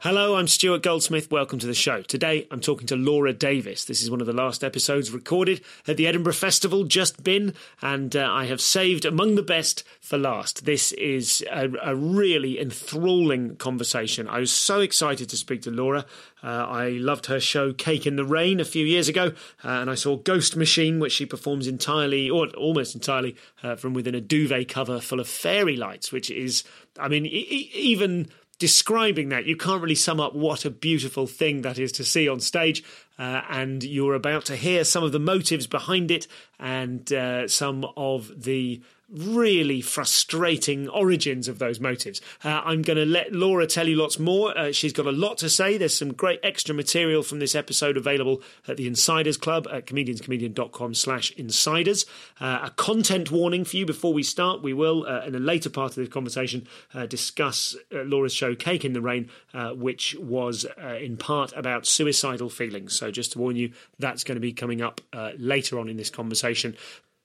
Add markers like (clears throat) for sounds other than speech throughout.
Hello, I'm Stuart Goldsmith. Welcome to the show. Today I'm talking to Laura Davis. This is one of the last episodes recorded at the Edinburgh Festival, just been, and uh, I have saved among the best for last. This is a, a, really enthralling conversation. I was so excited to speak to Laura. Uh, I loved her show Cake in the Rain a few years ago, uh, and I saw Ghost Machine, which she performs entirely, or almost entirely, uh, from within a duvet cover full of fairy lights, which is, I mean, e- even describing that, you can't really sum up what a beautiful thing that is to see on stage. Uh, and you're about to hear some of the motives behind it and uh, some of the really frustrating origins of those motives. Uh, I'm going to let Laura tell you lots more. Uh, she's got a lot to say. There's some great extra material from this episode available at the Insiders Club at comedianscomedian.com slash insiders. Uh, a content warning for you before we start. We will, uh, in a later part of this conversation, uh, discuss uh, Laura's show Cake in the Rain, which was in part about suicidal feelings. So just to warn you, that's going to be coming up later on in this conversation.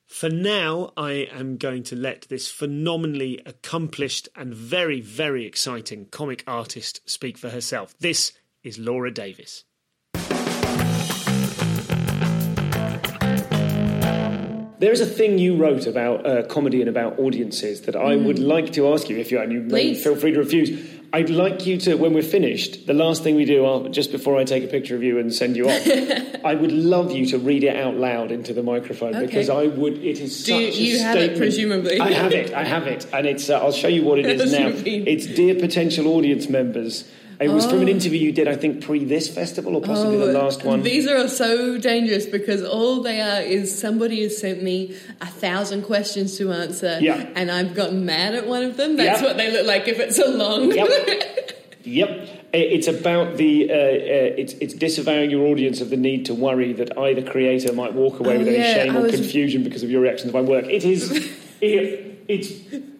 For now, I am going to let this phenomenally accomplished and very, very exciting comic artist speak for herself. This is Laura Davis. There is a thing you wrote about uh, comedy and about audiences that I mm. would like to ask you if you and you feel free to refuse. I'd like you to, when we're finished, the last thing we do, I'll, just before I take a picture of you and send you off, (laughs) I would love you to read it out loud into the microphone okay. because I would. It is do such you, you have statement. it presumably? I have it. I have it, and it's. Uh, I'll show you what it is (laughs) now. It's dear potential audience members. It was oh. from an oh. interview you did, I think, pre this festival or possibly oh, the last one. These are so dangerous because all they are is somebody has sent me a thousand questions to answer, yeah. and I've gotten mad at one of them. That's what they look like if it's a long. Yep. (laughs) Yep, it's about the uh, uh, it's it's disavowing your audience of the need to worry that either creator might walk away oh, with any yeah, shame or confusion because of your reactions of my work. It is (laughs) it, it's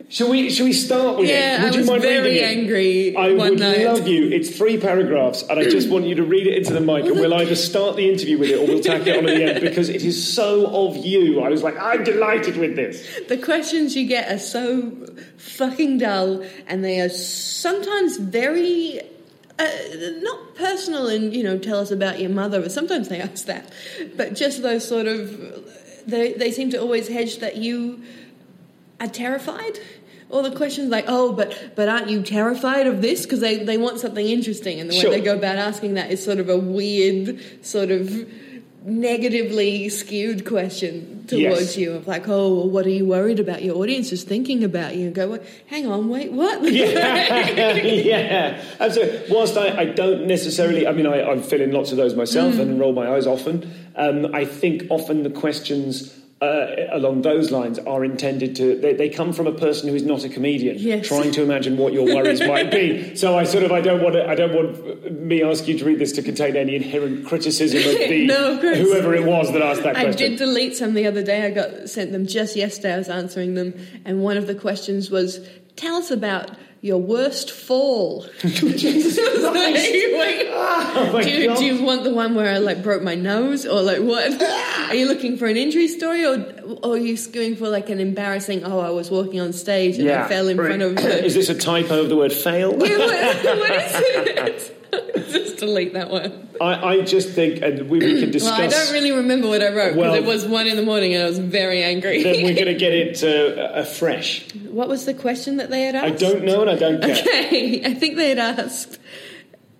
Shall we? Shall we start with yeah, it? Would I was you mind very reading angry. It? I would night. love you. It's three paragraphs, and I just want you to read it into the mic, and we'll either start the interview with it or we'll tack it on at the end because it is so of you. I was like, I'm delighted with this. The questions you get are so fucking dull, and they are sometimes very uh, not personal and you know tell us about your mother but sometimes they ask that but just those sort of they, they seem to always hedge that you are terrified all the questions like, oh, but but aren't you terrified of this? Because they, they want something interesting, and the sure. way they go about asking that is sort of a weird, sort of negatively skewed question towards yes. you of like, oh, well, what are you worried about? Your audience is thinking about you. And go, well, hang on, wait, what? yeah, (laughs) yeah, absolutely. Whilst I, I don't necessarily, I mean, I, I fill in lots of those myself mm. and roll my eyes often. Um, I think often the questions uh, along those lines are intended to. They, they, come from a person who is not a comedian, yes. trying to imagine what your worries (laughs) might be. So I sort of I don't want to, I don't want me ask you to read this to contain any inherent criticism of the (laughs) no, of whoever it was that asked that I question. I did delete some the other day. I got sent them just yesterday. I was answering them, and one of the questions was, "Tell us about." Your worst fall. like, (laughs) oh do, you, do, you, want the one where I like broke my nose or like what? (laughs) are you looking for an injury story or, or are you going for like an embarrassing? Oh, I was walking on stage and yeah, I fell in right. front of. (coughs) The... Is this a typo of the word fail? Yeah, what, (laughs) what is it? (laughs) just delete that one. I, I just think, and we, we can discuss. Well, I don't really remember what I wrote because well, it was one in the morning and I was very angry. then we're going to get it (laughs) uh, afresh. What was the question that they had asked? I don't know and I don't care. Okay, (laughs) I think they had asked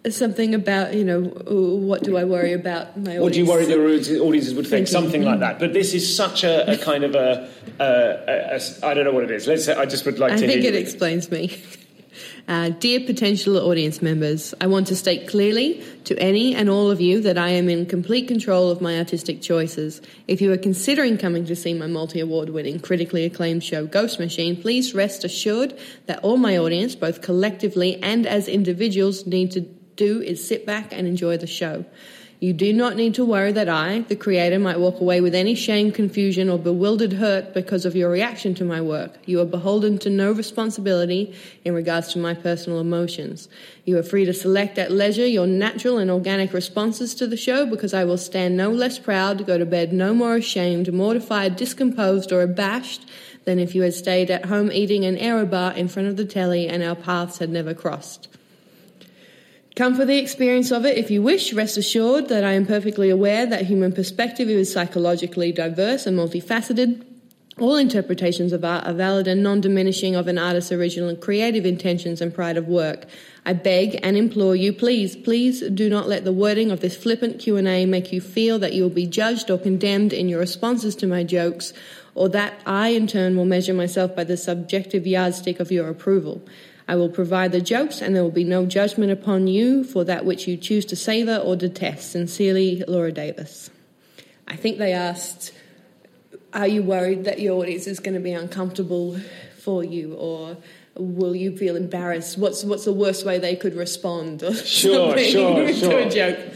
something about you know what do I worry about my audience? what do you worry the audiences would think something like that but this is such a, a kind of a, a, a, a I don't know what it is let's say I just would like I to I think it explains me uh, dear potential audience members, I want to state clearly to any and all of you that I am in complete control of my artistic choices. If you are considering coming to see my multi award winning, critically acclaimed show Ghost Machine, please rest assured that all my audience, both collectively and as individuals, need to do is sit back and enjoy the show. You do not need to worry that I, the creator, might walk away with any shame, confusion, or bewildered hurt because of your reaction to my work. You are beholden to no responsibility in regards to my personal emotions. You are free to select at leisure your natural and organic responses to the show because I will stand no less proud, go to bed no more ashamed, mortified, discomposed, or abashed than if you had stayed at home eating an aerobar in front of the telly and our paths had never crossed. Come for the experience of it if you wish. Rest assured that I am perfectly aware that human perspective is psychologically diverse and multifaceted. All interpretations of art are valid and non-diminishing of an artist's original and creative intentions and pride of work. I beg and implore you, please, please do not let the wording of this flippant Q&A make you feel that you will be judged or condemned in your responses to my jokes, or that I, in turn, will measure myself by the subjective yardstick of your approval. I will provide the jokes, and there will be no judgment upon you for that which you choose to savour or detest. Sincerely, Laura Davis. I think they asked, Are you worried that your audience is going to be uncomfortable for you, or will you feel embarrassed? What's, what's the worst way they could respond? Or sure, sure, sure. (laughs) to a joke?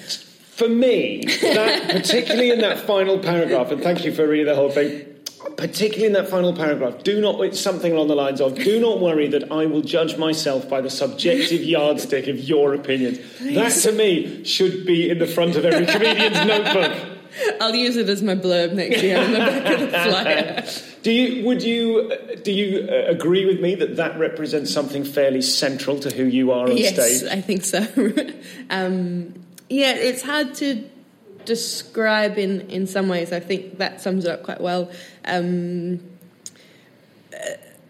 For me, that, particularly in that final paragraph, and thank you for reading the whole thing particularly in that final paragraph, do not, it's something along the lines of, do not worry that I will judge myself by the subjective (laughs) yardstick of your opinions. That to me should be in the front of every (laughs) comedian's notebook. I'll use it as my blurb next year on the back of the flyer. (laughs) Do you, would you, do you uh, agree with me that that represents something fairly central to who you are on yes, stage? Yes, I think so. um, yeah, it's hard to describe in, in some ways. I think that sums it up quite well. Um,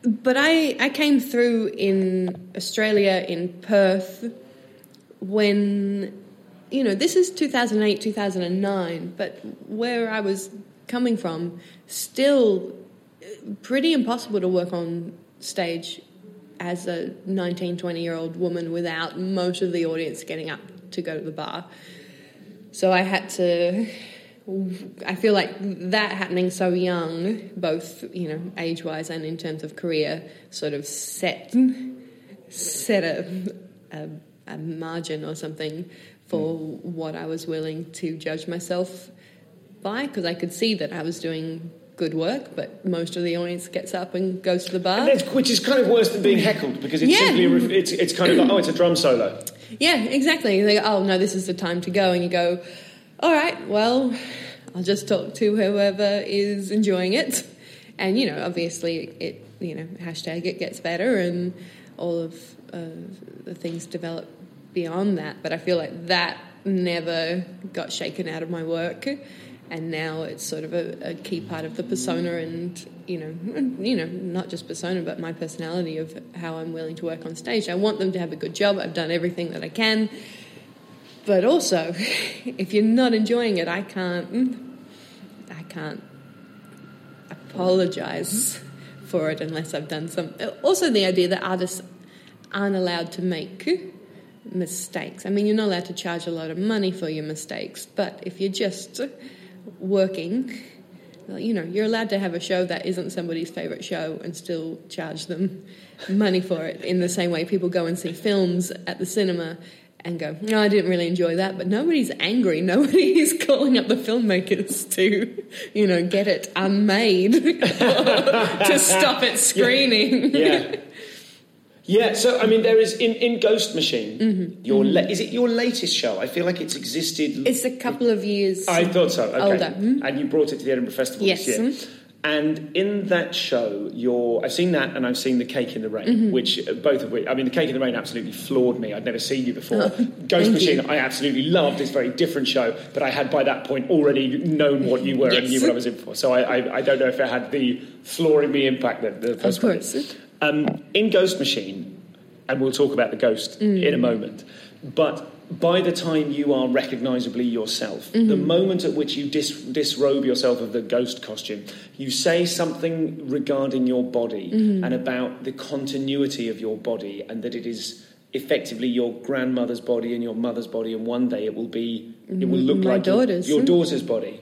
but I, I came through in Australia, in Perth, when, you know, this is 2008, 2009, but where I was coming from, still pretty impossible to work on stage as a 19, 20 year old woman without most of the audience getting up to go to the bar. So I had to. I feel like that happening so young, both you know age wise and in terms of career, sort of set set a, a, a margin or something for what I was willing to judge myself by, because I could see that I was doing good work, but most of the audience gets up and goes to the bar, which is kind of worse than being heckled because it's yeah. simply it's it's kind of like oh, it's a drum solo. Yeah, exactly. Oh no, this is the time to go, and you go, all right, well, I'll just talk to whoever is enjoying it, and you know, obviously, it you know, hashtag it gets better, and all of uh, the things develop beyond that. But I feel like that never got shaken out of my work and now it's sort of a, a, key part of the persona and you know you know not just persona but my personality of how I'm willing to work on stage. I want them to have a good job. I've done everything that I can. But also, (laughs) if you're not enjoying it, I can't mm, I can't apologize for it unless I've done some also the idea that artists aren't allowed to make mistakes. I mean, you're not allowed to charge a lot of money for your mistakes, but if you're just working you know, you're allowed to have a show that isn't somebody's favorite show and still charge them money for it. In the same way, people go and see films at the cinema and go, no, I didn't really enjoy that. But nobody's angry. (laughs) Nobody's calling up the filmmakers to, you know, get it unmade (laughs) to stop it screening. yeah. Yeah, so I mean, there is in, in Ghost Machine. Mm-hmm. Your la- is it your latest show? I feel like it's existed. It's a couple of years. I thought so. Okay. Older. Mhm. And you brought it to the Edinburgh Festival Yes. this year. And in that show, you're, I've seen that and I've seen The Cake in the Rain, Mm-hmm. which uh, both of which, I mean, The Cake in the Rain absolutely floored me. I'd never seen you before. Oh, Ghost Machine, you. I absolutely loved. It's a very different show, but I had by that point already known what you were and knew what I was in for. So I, I, I don't know if it had the flooring me impact that the first Of one course. did. Um, in Ghost Machine, and we'll talk about the ghost Mm. in a moment, but by the time you are recognisably yourself, Mm-hmm. the moment at which you dis- disrobe yourself of the ghost costume, you say something regarding your body Mm-hmm. and about the continuity of your body, and that it is effectively your grandmother's body and your mother's body, and one day it will be it will look My like your- daughter's. your daughter's body.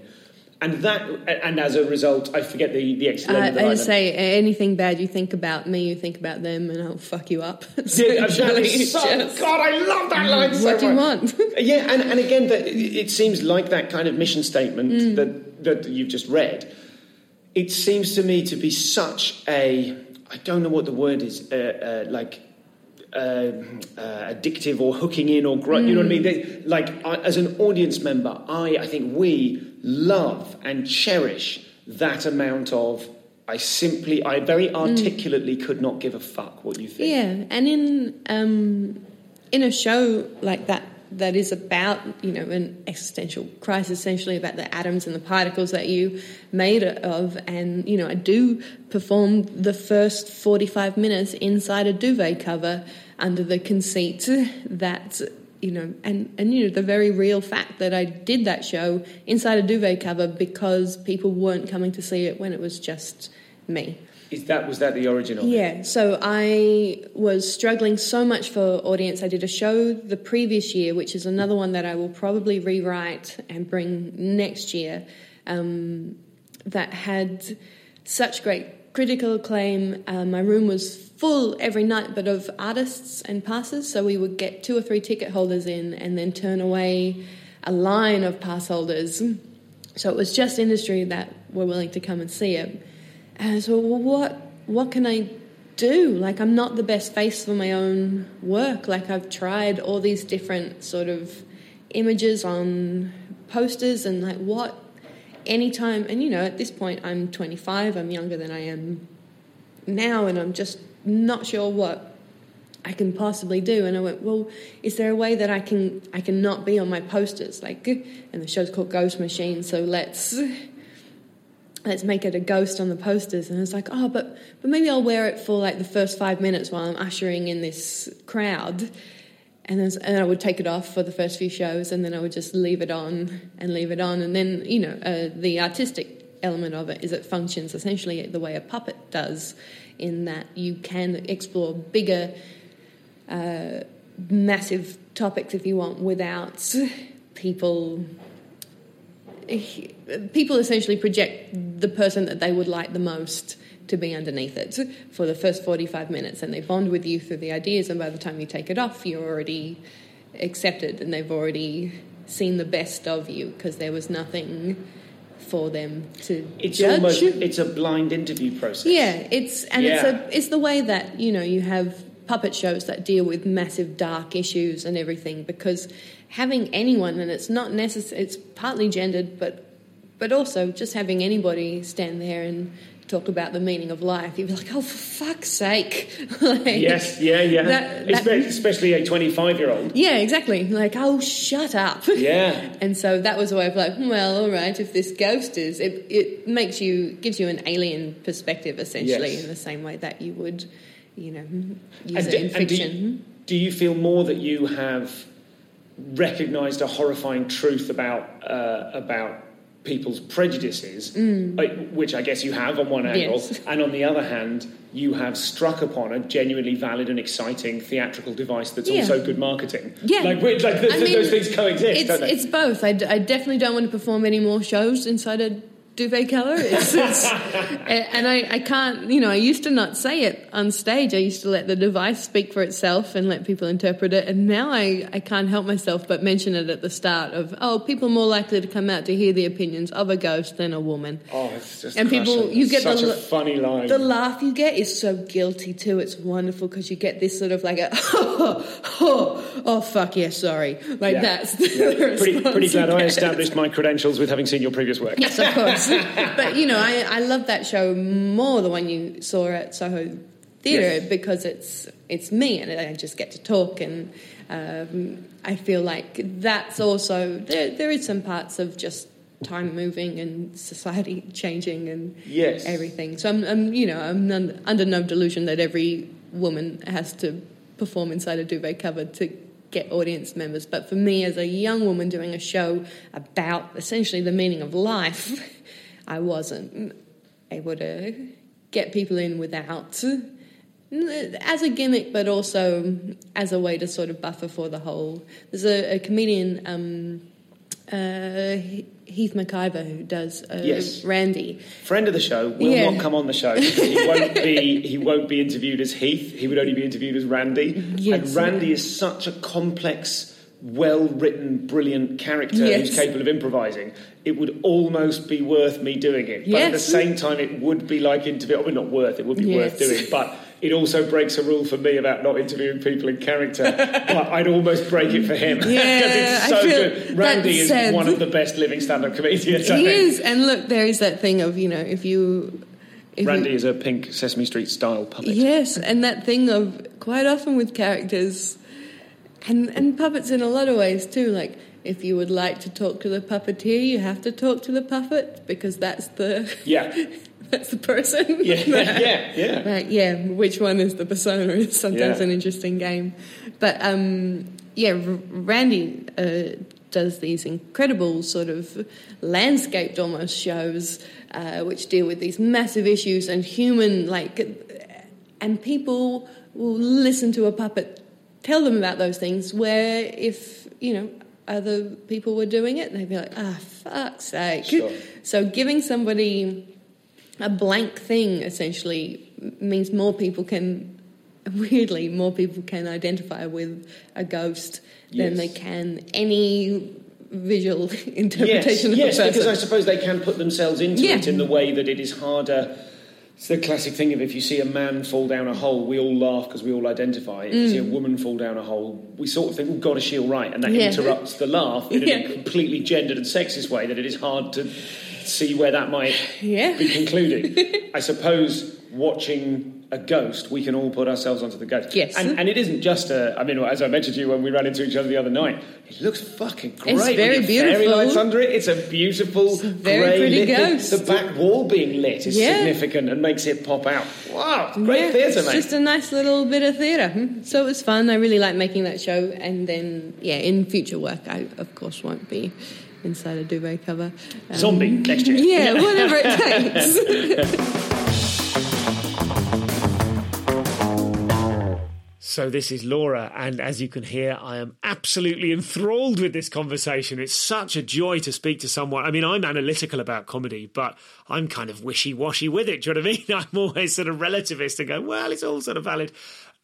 And that, and as a result, I forget the the I, excellent. I say anything bad you think about me, you think about them, and I'll fuck you up. (laughs) Yeah, Essentially, is so, just- God, I love that line so what do you much. want? (laughs) Yeah, and, and again, that it seems like that kind of mission statement Mm. that, that you've just read. It seems to me to be such a, I don't know what the word is, uh, uh, like uh, uh, addictive or hooking in or, gr- you know what I mean? They, like, I, as an audience member, I, I think we love and cherish that amount of. I simply, I very articulately could not give a fuck what you think. Yeah, and in um, in a show like that that is about you know an existential crisis, essentially about the atoms and the particles that you made of, and you know I do perform the first forty five minutes inside a duvet cover under the conceit that. You know, and, and you know the very real fact that I did that show inside a duvet cover because people weren't coming to see it when it was just me. Is that was that the origin of it? Yeah, so I was struggling so much for audience. I did a show the previous year, which is another one that I will probably rewrite and bring next year, um, that had such great critical acclaim. Uh, my room was full every night, but of artists and passers. So we would get two or three ticket holders in and then turn away a line of pass holders. So it was just industry that were willing to come and see it. And so, well, what what can I do? Like, I'm not the best face for my own work. Like, I've tried all these different sort of images on posters, and like, what anytime. And you know, at this point, I'm 25. I'm younger than I am now, and I'm just not sure what I can possibly do. And I went, well, is there a way that I can I can not be on my posters? Like, and the show's called Ghost Machine, so let's let's make it a ghost on the posters. And I was like, oh, but but maybe I'll wear it for like the first five minutes while I'm ushering in this crowd. And and I would take it off for the first few shows, and then I would just leave it on and leave it on. And then you know uh, the artistic element of it is it functions essentially the way a puppet does, in that you can explore bigger, uh, massive topics if you want without people people essentially project the person that they would like the most to be underneath it for the first 45 minutes and they bond with you through the ideas and by the time you take it off you're already accepted and they've already seen the best of you because there was nothing for them to It's judge almost it's a blind interview process. yeah, it's and it's a it's the way that you know you have puppet shows that deal with massive dark issues and everything because having anyone and it's not necessary it's partly gendered but but also just having anybody stand there and talk about the meaning of life you'd be like oh for fuck's sake (laughs) like, Yes, yeah, yeah. That- that- Especially a 25 year old. yeah exactly like oh shut up (laughs) Yeah. and so that was a way of like, well, all right, if this ghost is, it, it makes you, gives you an alien perspective essentially Yes. in the same way that you would, you know, use And it do- in and do fiction. you, do you feel more that you have recognised a horrifying truth about uh, about people's prejudices, uh, which I guess you have on one angle, Mm. Yes. and on the other hand, you have struck upon a genuinely valid and exciting theatrical device that's Yeah. also good marketing. Yeah. like, like th- I th- mean, those things coexist, It's, don't they? it's both. I, d- I definitely don't want to perform any more shows inside a duvet cover. It's, it's (laughs) and I, I can't, you know, I used to not say it on stage. I used to let the device speak for itself and let people interpret it. And now I, I can't help myself but mention it at the start of, oh, people more likely to come out to hear the opinions of a ghost than a woman. Oh, it's just and people, you get Such the a funny line. The laugh you get is so guilty too. It's wonderful because you get this sort of like a, oh, (laughs) oh, oh fuck yeah, sorry. Like Yeah. that's the Yeah. Pretty, pretty glad I established my credentials with having seen your previous work. Yes, of course. (laughs) but you know, I, I love that show more the one you saw at Soho Theatre Yes. because it's it's me and I just get to talk and um, I feel like that's also there. There is some parts of just time moving and society (laughs) changing and Yes. everything. So I'm, I'm you know I'm none, under no delusion that every woman has to perform inside a duvet cover to get audience members. But for me, as a young woman doing a show about essentially the meaning of life, (laughs) I wasn't able to get people in without as a gimmick, but also as a way to sort of buffer for the whole. There's a, a comedian, um, uh, Heath McIvor, who does uh, Yes. Randy. Friend of the show will Yeah. not come on the show because (laughs) he won't be he won't be interviewed as Heath. He would only be interviewed as Randy. Yes. And Randy is such a complex, well written, brilliant character Yes. who's capable of improvising. It would almost be worth me doing it. But at the same time it would be like interview I mean not worth, it would be worth doing. But it also breaks a rule for me about not interviewing people in character. (laughs) but I'd almost break it for him. (laughs) 'Cause Yeah, it's so good. Randy is one of the best living stand up comedians. I He think. is, and look, there is that thing of you know if you. If Randy you, is a pink Sesame Street style puppet. Yes, and that thing of quite often with characters, and and puppets in a lot of ways too. Like if you would like to talk to the puppeteer, you have to talk to the puppet because that's the Yeah. (laughs) that's the person. Yeah, (laughs) yeah, yeah. Right, yeah. Which one is the persona is sometimes Yeah. an interesting game. But um, yeah, Randy uh, does these incredible sort of landscaped almost shows uh, which deal with these massive issues and human like, and people will listen to a puppet tell them about those things. Where if you know other people were doing it, they'd be like, ah, fuck's sake. Sure. So giving somebody a blank thing essentially means more people can (laughs) weirdly more people can identify with a ghost than they can any visual (laughs) interpretation yes, of a because I suppose they can put themselves into Yeah. it in the way that it is harder. It's the classic thing of if you see a man fall down a hole, we all laugh because we all identify. If you see a woman fall down a hole, we sort of think, oh, God, is she all right? And that Mm. Yeah. interrupts the laugh in Yeah. a completely gendered and sexist way that it is hard to see where that might Yeah. be concluding. (laughs) I suppose watching a ghost, we can all put ourselves onto the ghost. Yes. And, and it isn't just a, I mean, as I mentioned to you when we ran into each other the other night, it looks fucking great. It's very the Fairy lights under it. It's a beautiful, very grey pretty lit- ghost. The back wall being lit is Yeah. significant and makes it pop out. Wow, great Yeah, theatre, it's mate. just a nice little bit of theatre. hmm. So it was fun. I really like making that show. And then, yeah, in future work, I of course won't be inside a duvet cover. Um, Zombie next year. (laughs) Yeah, whatever it (laughs) takes. (laughs) So this is Laura, and as you can hear, I am absolutely enthralled with this conversation. It's such a joy to speak to someone. I mean, I'm analytical about comedy, but I'm kind of wishy-washy with it. Do you know what I mean? (laughs) I'm always sort of relativist and go, well, it's all sort of valid.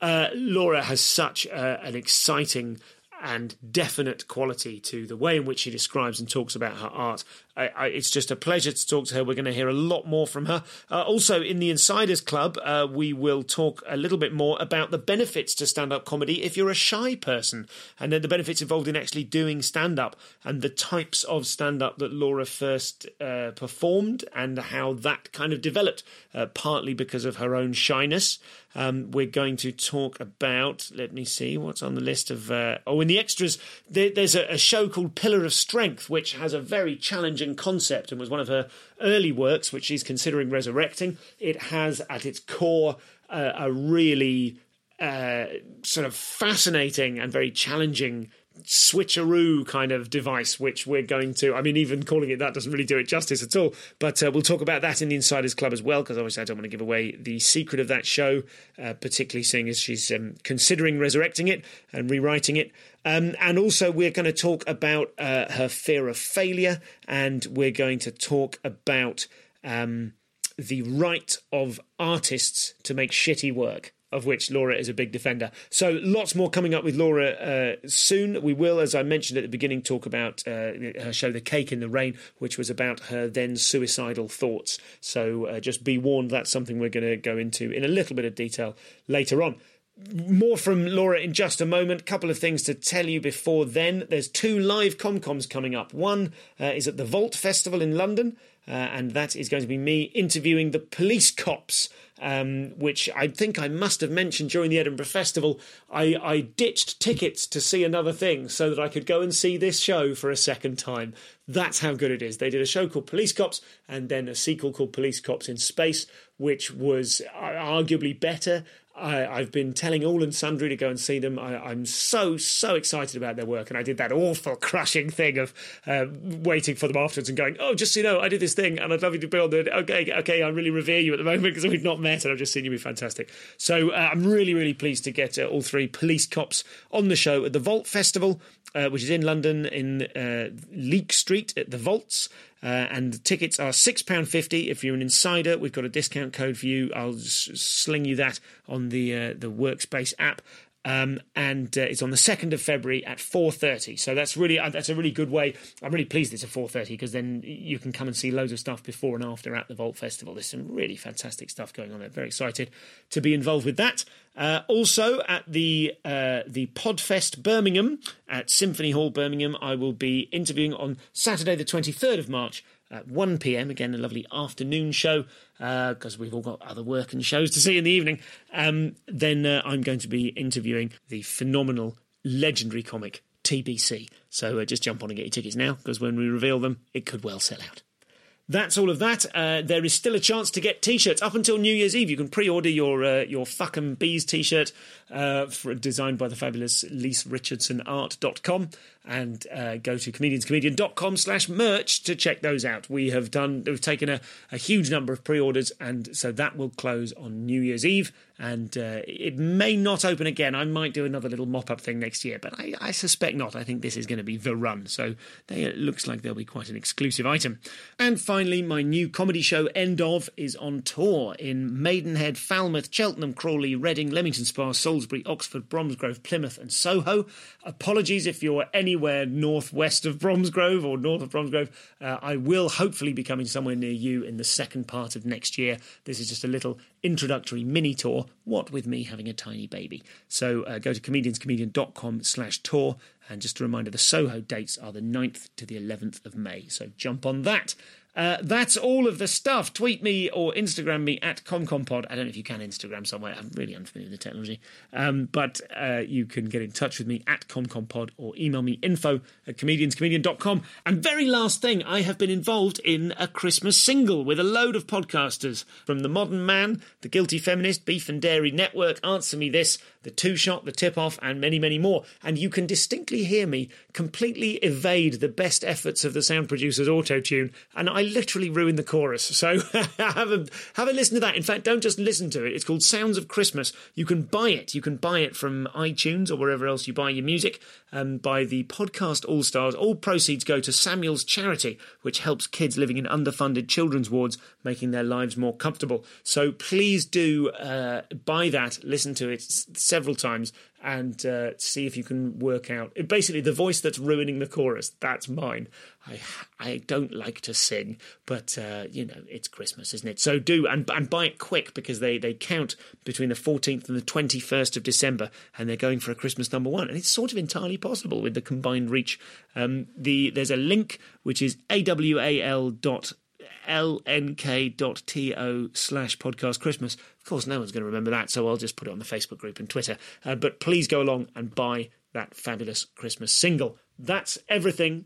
Uh, Laura has such uh, an exciting and definite quality to the way in which she describes and talks about her art. I, I, it's just a pleasure to talk to her. We're going to hear a lot more from her. Uh, also, in the Insiders Club, uh, we will talk a little bit more about the benefits to stand up comedy if you're a shy person, and then the benefits involved in actually doing stand up and the types of stand up that Laura first uh, performed and how that kind of developed, uh, partly because of her own shyness. Um, we're going to talk about, let me see what's on the list of. Uh, oh, in the extras, there, there's a, a show called Pillar of Strength, which has a very challenging concept and was one of her early works, which she's considering resurrecting. It has at its core uh, a really uh, sort of fascinating and very challenging switcheroo kind of device, which we're going to. I mean, even calling it that doesn't really do it justice at all. But uh, we'll talk about that in the Insiders Club as well, because obviously I don't want to give away the secret of that show, uh, particularly seeing as she's um, considering resurrecting it and rewriting it. Um, and also, we're going to talk about uh, her fear of failure, and we're going to talk about um, the right of artists to make shitty work of which Laura is a big defender. So lots more coming up with Laura uh, soon. We will, as I mentioned at the beginning, talk about uh, her show The Cake in the Rain, which was about her then suicidal thoughts. So uh, just be warned, that's something we're going to go into in a little bit of detail later on. More from Laura in just a moment. Couple of things to tell you before then. There's two live comcoms coming up. One uh, is at the Vault Festival in London, uh, and that is going to be me interviewing the police cops um, which I think I must have mentioned during the Edinburgh Festival. I, I ditched tickets to see another thing so that I could go and see this show for a second time. That's how good it is. They did a show called Police Cops and then a sequel called Police Cops in Space, which was uh, arguably better I, have been telling all and sundry to go and see them. I, am so, so excited about their work. And I did that awful, (laughs) crushing thing of uh, waiting for them afterwards and going, oh, just so you know, I did this thing and I'd love you to be on the. Okay, okay, I really revere you at the moment because we've not met and I've just seen you be fantastic. So uh, I'm really, really pleased to get uh, all three police cops on the show at the Vault Festival, uh, which is in London in uh, Leake Street at the Vaults. Uh, and the tickets are £6.50 if you're an insider. We've got a discount code for you. I'll sling you that on the uh, the Workspace app. Um, and uh, it's on the second of February at four thirty. So that's really uh, that's a really good way. I'm really pleased it's at four thirty because then you can come and see loads of stuff before and after at the Vault Festival. There's some really fantastic stuff going on there. Very excited to be involved with that. Uh, also at the uh, the Podfest Birmingham at Symphony Hall Birmingham, I will be interviewing on Saturday the 23rd of March at 1 pm. Again, a lovely afternoon show because uh, we've all got other work and shows to see in the evening. Um, then uh, I'm going to be interviewing the phenomenal, legendary comic TBC. So uh, just jump on and get your tickets now because when we reveal them, it could well sell out. That's all of that. Uh, there is still a chance to get T-shirts up until New Year's Eve. You can pre-order your uh, your fucking bees T-shirt uh, for, designed by the fabulous LiseRichardsonArt.com and uh, go to comedianscomedian.com slash merch to check those out. We have done, we've taken a, a huge number of pre-orders and so that will close on New Year's Eve and uh, it may not open again. I might do another little mop-up thing next year, but I, I suspect not. I think this is going to be the run, so they, it looks like they'll be quite an exclusive item. And finally, my new comedy show, End Of, is on tour in Maidenhead, Falmouth, Cheltenham, Crawley, Reading, Leamington Spa, Salisbury, Oxford, Bromsgrove, Plymouth and Soho. Apologies if you're anywhere northwest of Bromsgrove or north of Bromsgrove. Uh, I will hopefully be coming somewhere near you in the second part of next year. This is just a little introductory mini tour, what with me having a tiny baby. So uh, go to comedianscomedian.com slash tour. And just a reminder, the Soho dates are the 9th to the 11th of May. So jump on that. Uh, that's all of the stuff. Tweet me or Instagram me at ComComPod. I don't know if you can Instagram somewhere. I'm really unfamiliar with the technology. Um, but uh, you can get in touch with me at ComComPod or email me info at comedianscomedian.com. And very last thing, I have been involved in a Christmas single with a load of podcasters from The Modern Man, The Guilty Feminist, Beef and Dairy Network, Answer Me This, The Two Shot, The Tip Off, and many, many more. And you can distinctly hear me completely evade the best efforts of the sound producer's auto tune. And I I literally ruined the chorus. So (laughs) have a have a listen to that. In fact, don't just listen to it. It's called Sounds of Christmas. You can buy it. You can buy it from iTunes or wherever else you buy your music. Um, by the podcast All Stars. All proceeds go to Samuel's charity, which helps kids living in underfunded children's wards, making their lives more comfortable. So please do uh, buy that. Listen to it several times and uh, see if you can work out. It basically, the voice that's ruining the chorus, that's mine. I I don't like to sing, but uh, you know it's Christmas, isn't it? So do and and buy it quick because they they count between the 14th and the 21st of December, and they're going for a Christmas number one, and it's sort of entirely possible with the combined reach. Um, the there's a link which is awal dot lnk.to slash podcast Christmas. Of course, no one's going to remember that, so I'll just put it on the Facebook group and Twitter. Uh, but please go along and buy that fabulous Christmas single. That's everything.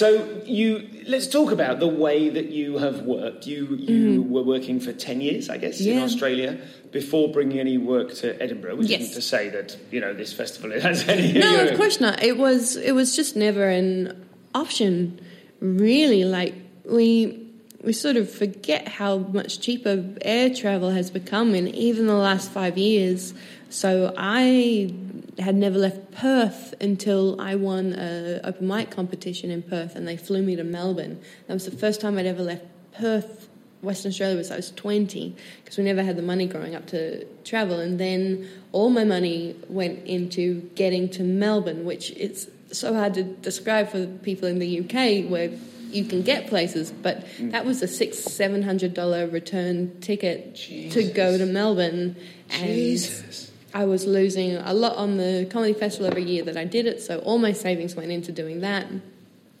So you let's talk about the way that you have worked. You you mm-hmm. were working for ten years, I guess, in Australia before bringing any work to Edinburgh. Which Yes. isn't to say that you know this festival (laughs) has any. No, you know- of course not. It was it was just never an option, really. Like we we sort of forget how much cheaper air travel has become in even the last five years. So I had never left Perth until I won a open mic competition in Perth, and they flew me to Melbourne. That was the first time I'd ever left Perth Western Australia was I was 20 because we never had the money growing up to travel. And then all my money went into getting to Melbourne, which it's so hard to describe for people in the UK where you can get places. But mm. that was a six, seven hundred dollar return ticket to go to Melbourne. And Jesus. I was losing a lot on the comedy festival every year that I did it, so all my savings went into doing that,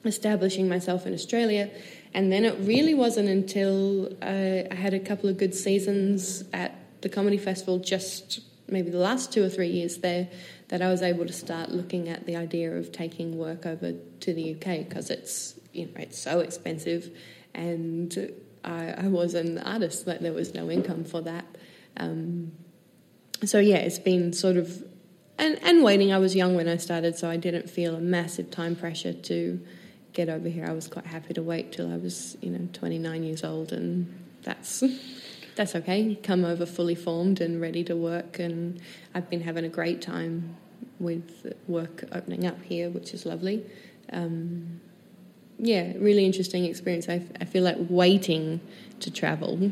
establishing myself in Australia. And then it really wasn't until uh, I had a couple of good seasons at the comedy festival, just maybe the last two or three years there, that I was able to start looking at the idea of taking work over to the UK because it's you know it's so expensive, and I, I was an artist, like there was no income for that. Um, so yeah, it's been sort of and and waiting. I was young when I started, so I didn't feel a massive time pressure to get over here. I was quite happy to wait till I was you know 29 years old, and that's that's okay. Come over fully formed and ready to work, and I've been having a great time with work opening up here, which is lovely. Um, yeah, really interesting experience. I, I feel like waiting to travel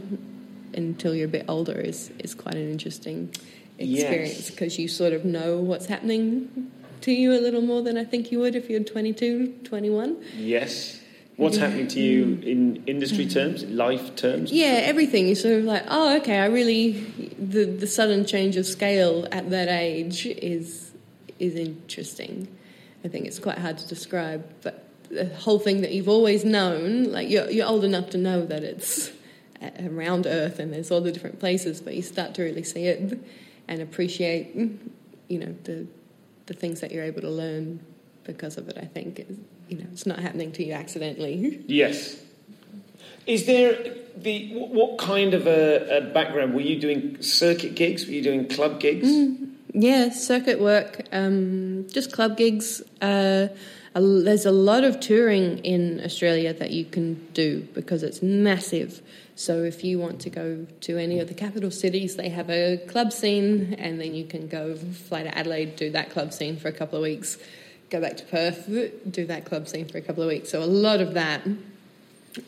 until you're a bit older is, is quite an interesting experience Yes. because you sort of know what's happening to you a little more than I think you would if you're 22, 21. Yes. What's happening to you in industry mm. terms, life terms? Yeah, everything. You're sort of like, oh, okay, I really, the, the sudden change of scale at that age is, is interesting. I think it's quite hard to describe, but the whole thing that you've always known, like you're, you're old enough to know that it's around Earth and there's all the different places, but you start to really see it and appreciate, you know, the the things that you're able to learn because of it. I think, you know, it's not happening to you accidentally. (laughs) Yes. Is there the what, kind of a, a background were you doing? Circuit gigs? Were you doing club gigs? Yeah, circuit work, um, just club gigs. Uh, a, there's a lot of touring in Australia that you can do because it's massive. So if you want to go to any of the capital cities, they have a club scene, and then you can go fly to Adelaide, do that club scene for a couple of weeks, go back to Perth, do that club scene for a couple of weeks. So a lot of that.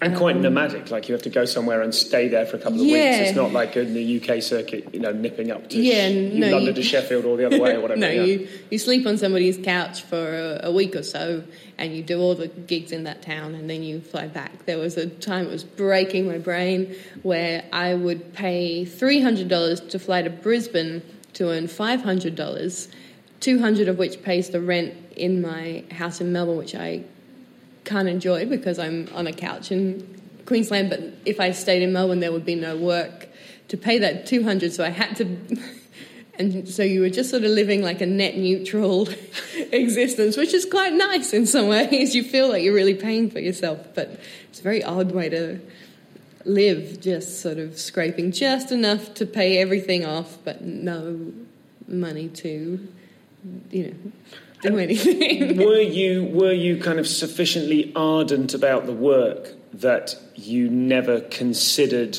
And quite um, nomadic, like you have to go somewhere and stay there for a couple of Yeah. weeks. It's not like in the UK circuit, you know, nipping up to Yeah, Sh- no, London you- to Sheffield or the other (laughs) way or whatever. no, yeah. you, you sleep on somebody's couch for a, a week or so and you do all the gigs in that town and then you fly back. There was a time it was breaking my brain where I would pay $300 to fly to Brisbane to earn $500, 200 of which pays the rent in my house in Melbourne, which I can't enjoy because I'm on a couch in Queensland. But if I stayed in Melbourne, there would be no work to pay that 200. So I had to. (laughs) And so you were just sort of living like a net neutral (laughs) existence, which is quite nice in some ways. (laughs) You feel like you're really paying for yourself, but it's a very odd way to live, just sort of scraping just enough to pay everything off, but no money to, you know, do anything. (laughs) were you were you kind of sufficiently ardent about the work that you never considered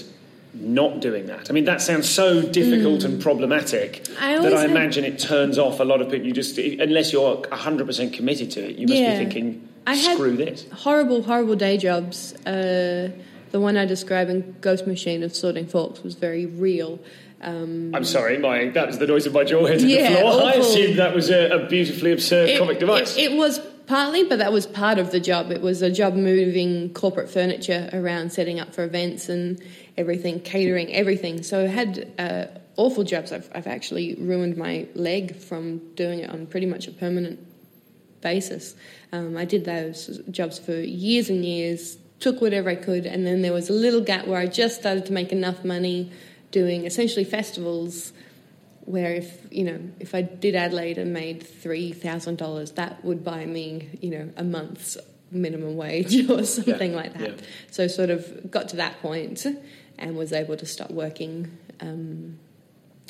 not doing that? I mean, that sounds so difficult and problematic Mm. I that I had- imagine it turns off a lot of people. You just unless you're hundred percent committed to it, you must Yeah. be thinking, I had "Screw this." horrible, horrible day jobs. Uh, the one I describe in Ghost Machine of sorting forks was very real. Um, I'm sorry, my that was the noise of my jaw hitting Yeah, the floor. I assumed that was a, a beautifully absurd comic device. It, it was partly, but that was part of the job. It was a job moving corporate furniture around, setting up for events and everything, catering, everything. So I had uh, awful jobs. I've, I've actually ruined my leg from doing it on pretty much a permanent basis. Um, I did those jobs for years and years, took whatever I could, and then there was a little gap where I just started to make enough money doing essentially festivals where if you know if I did Adelaide and made three thousand dollars, that would buy me you know a month's minimum wage (laughs) or something like that. yeah. So sort of got to that point and was able to start working. Um,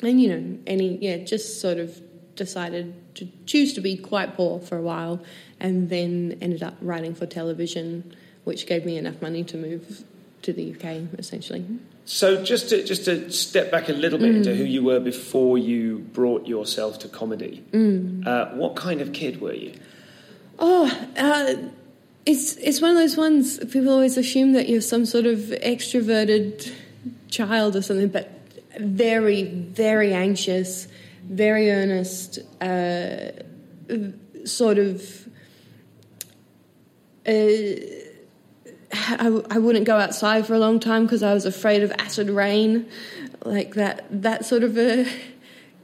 and you know any yeah just sort of decided to choose to be quite poor for a while, and then ended up writing for television, which gave me enough money to move to the UK essentially. So just to just to step back a little bit Mm. into who you were before you brought yourself to comedy. Mm. Uh, what kind of kid were you? Oh, uh, it's it's one of those ones. People always assume that you're some sort of extroverted child or something, but very, very anxious, very earnest, uh, sort of. Uh, I, I wouldn't go outside for a long time because I was afraid of acid rain, like that. That sort of a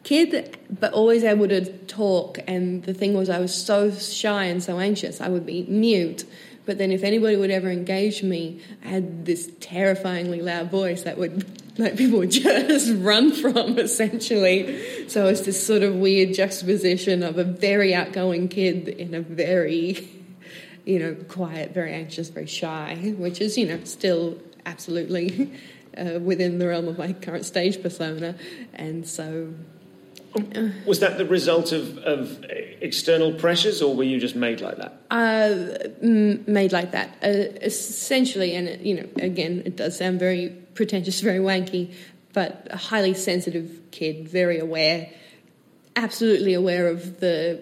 kid, but always able to talk. And the thing was, I was so shy and so anxious, I would be mute. But then, if anybody would ever engage me, I had this terrifyingly loud voice that would, (laughs) like, people would (laughs) just run from, essentially. So it's this sort of weird juxtaposition of a very outgoing kid in a very, you know, quiet, very anxious, very shy, which is, you know, still absolutely (laughs) uh, within the realm of my current stage persona. And so Was that the result of, of external pressures, or were you just made like that? uh, m- made like that. Uh, essentially, and it, you know, again, it does sound very pretentious, (laughs) very wanky, but a highly sensitive kid, very aware, absolutely aware of the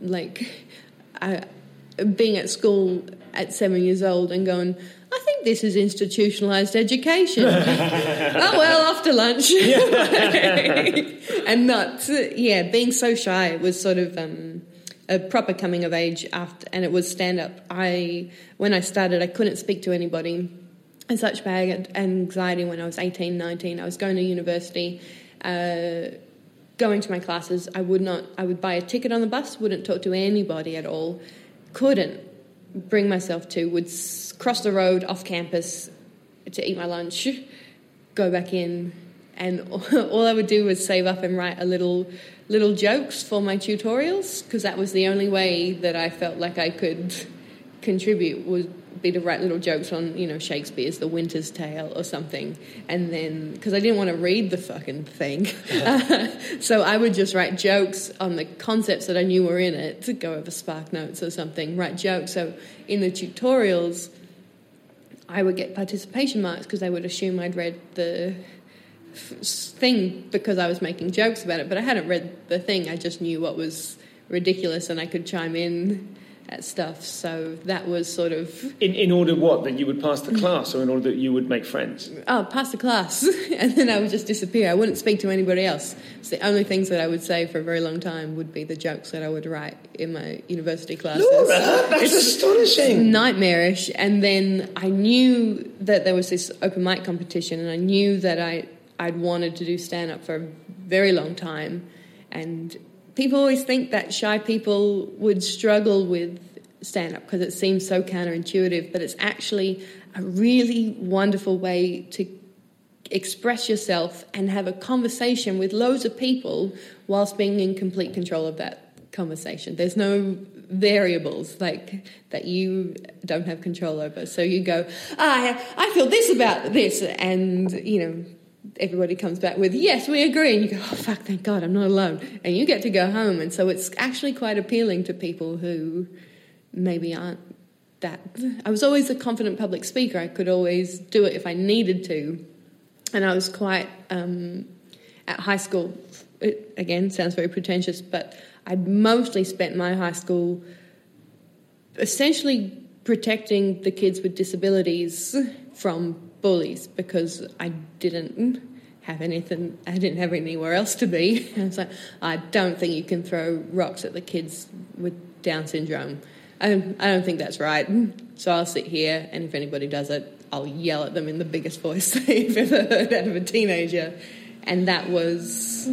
like uh, being at school at seven years old and going. I think this is institutionalized education. (laughs) oh well, after lunch, (laughs) and not yeah, being so shy was sort of um, a proper coming of age after, and it was stand up. I when I started, I couldn't speak to anybody. I had such bad anxiety when I was 18, 19. I was going to university, uh, going to my classes. I would not. I would buy a ticket on the bus. Wouldn't talk to anybody at all. Couldn't bring myself to. Would cross the road off campus to eat my lunch, go back in, and (laughs) all I would do was save up and write a little little jokes for my tutorials because that was the only way that I felt like I could contribute would be to write little jokes on you know Shakespeare's The Winter's Tale or something, and then because I didn't want to read the fucking thing, (laughs) (laughs) so I would just write jokes on the concepts that I knew were in it to go over Spark Notes or something. Write jokes. So in the tutorials, I would get participation marks because they would assume I'd read the f- thing because I was making jokes about it, but I hadn't read the thing. I just knew what was ridiculous and I could chime in at stuff. So that was sort of In, in order what? That you would pass the class, or in order that you would make friends? oh, pass the class, (laughs) and then I would just disappear. I wouldn't speak to anybody else. It's the only things that I would say for a very long time would be the jokes that I would write in my university classes. Laura, that's astonishing. nightmarish. And then I knew that there was this open mic competition, and I knew that I I'd wanted to do stand up for a very long time. And people always think that shy people would struggle with stand up because it seems so counterintuitive, but it's actually a really wonderful way to express yourself and have a conversation with loads of people whilst being in complete control of that conversation. There's no variables like that you don't have control over. So you go, ah, I feel this about this, and you know everybody comes back with yes we agree. And you go oh fuck thank god i'm not alone. And you get to go home. And so it's actually quite appealing to people who maybe aren't that. I was always a confident public speaker. I could always do it if i needed to. And i was quite um, at high school. It again sounds very pretentious but i mostly spent my high school essentially protecting the kids with disabilities from bullies because I didn't have anything, I didn't have anywhere else to be. (laughs) I was like, I don't think you can throw rocks at the kids with Down syndrome. I don't, I don't think that's right. So I'll sit here, and if anybody does it, I'll yell at them in the biggest (laughs) voice they've ever heard out of a teenager. And that was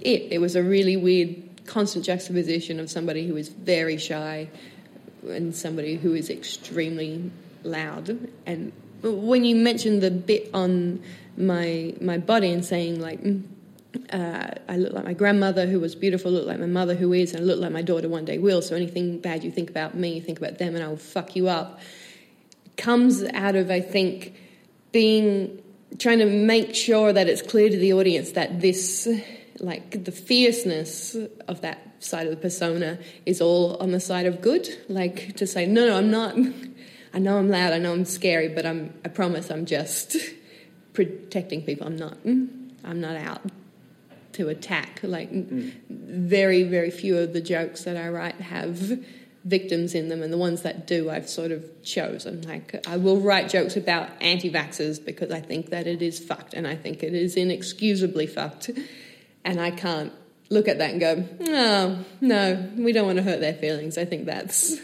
it. It was a really weird, constant juxtaposition of somebody who is very shy and somebody who is extremely loud and when you mentioned the bit on my my body and saying like mm, uh, I look like my grandmother who was beautiful, look like my mother who is, and I look like my daughter one day will. So anything bad you think about me, you think about them, and I will fuck you up. Comes out of I think being trying to make sure that it's clear to the audience that this like the fierceness of that side of the persona is all on the side of good like to say no no i'm not (laughs) I know I'm loud, I know I'm scary, but I'm, I promise I'm just (laughs) protecting people. I'm not, I'm not out to attack. Like, mm. very, very few of the jokes that I write have victims in them, and the ones that do, I've sort of chosen. Like, I will write jokes about anti vaxxers because I think that it is fucked, and I think it is inexcusably fucked, and I can't look at that and go, no, no, we don't want to hurt their feelings. I think that's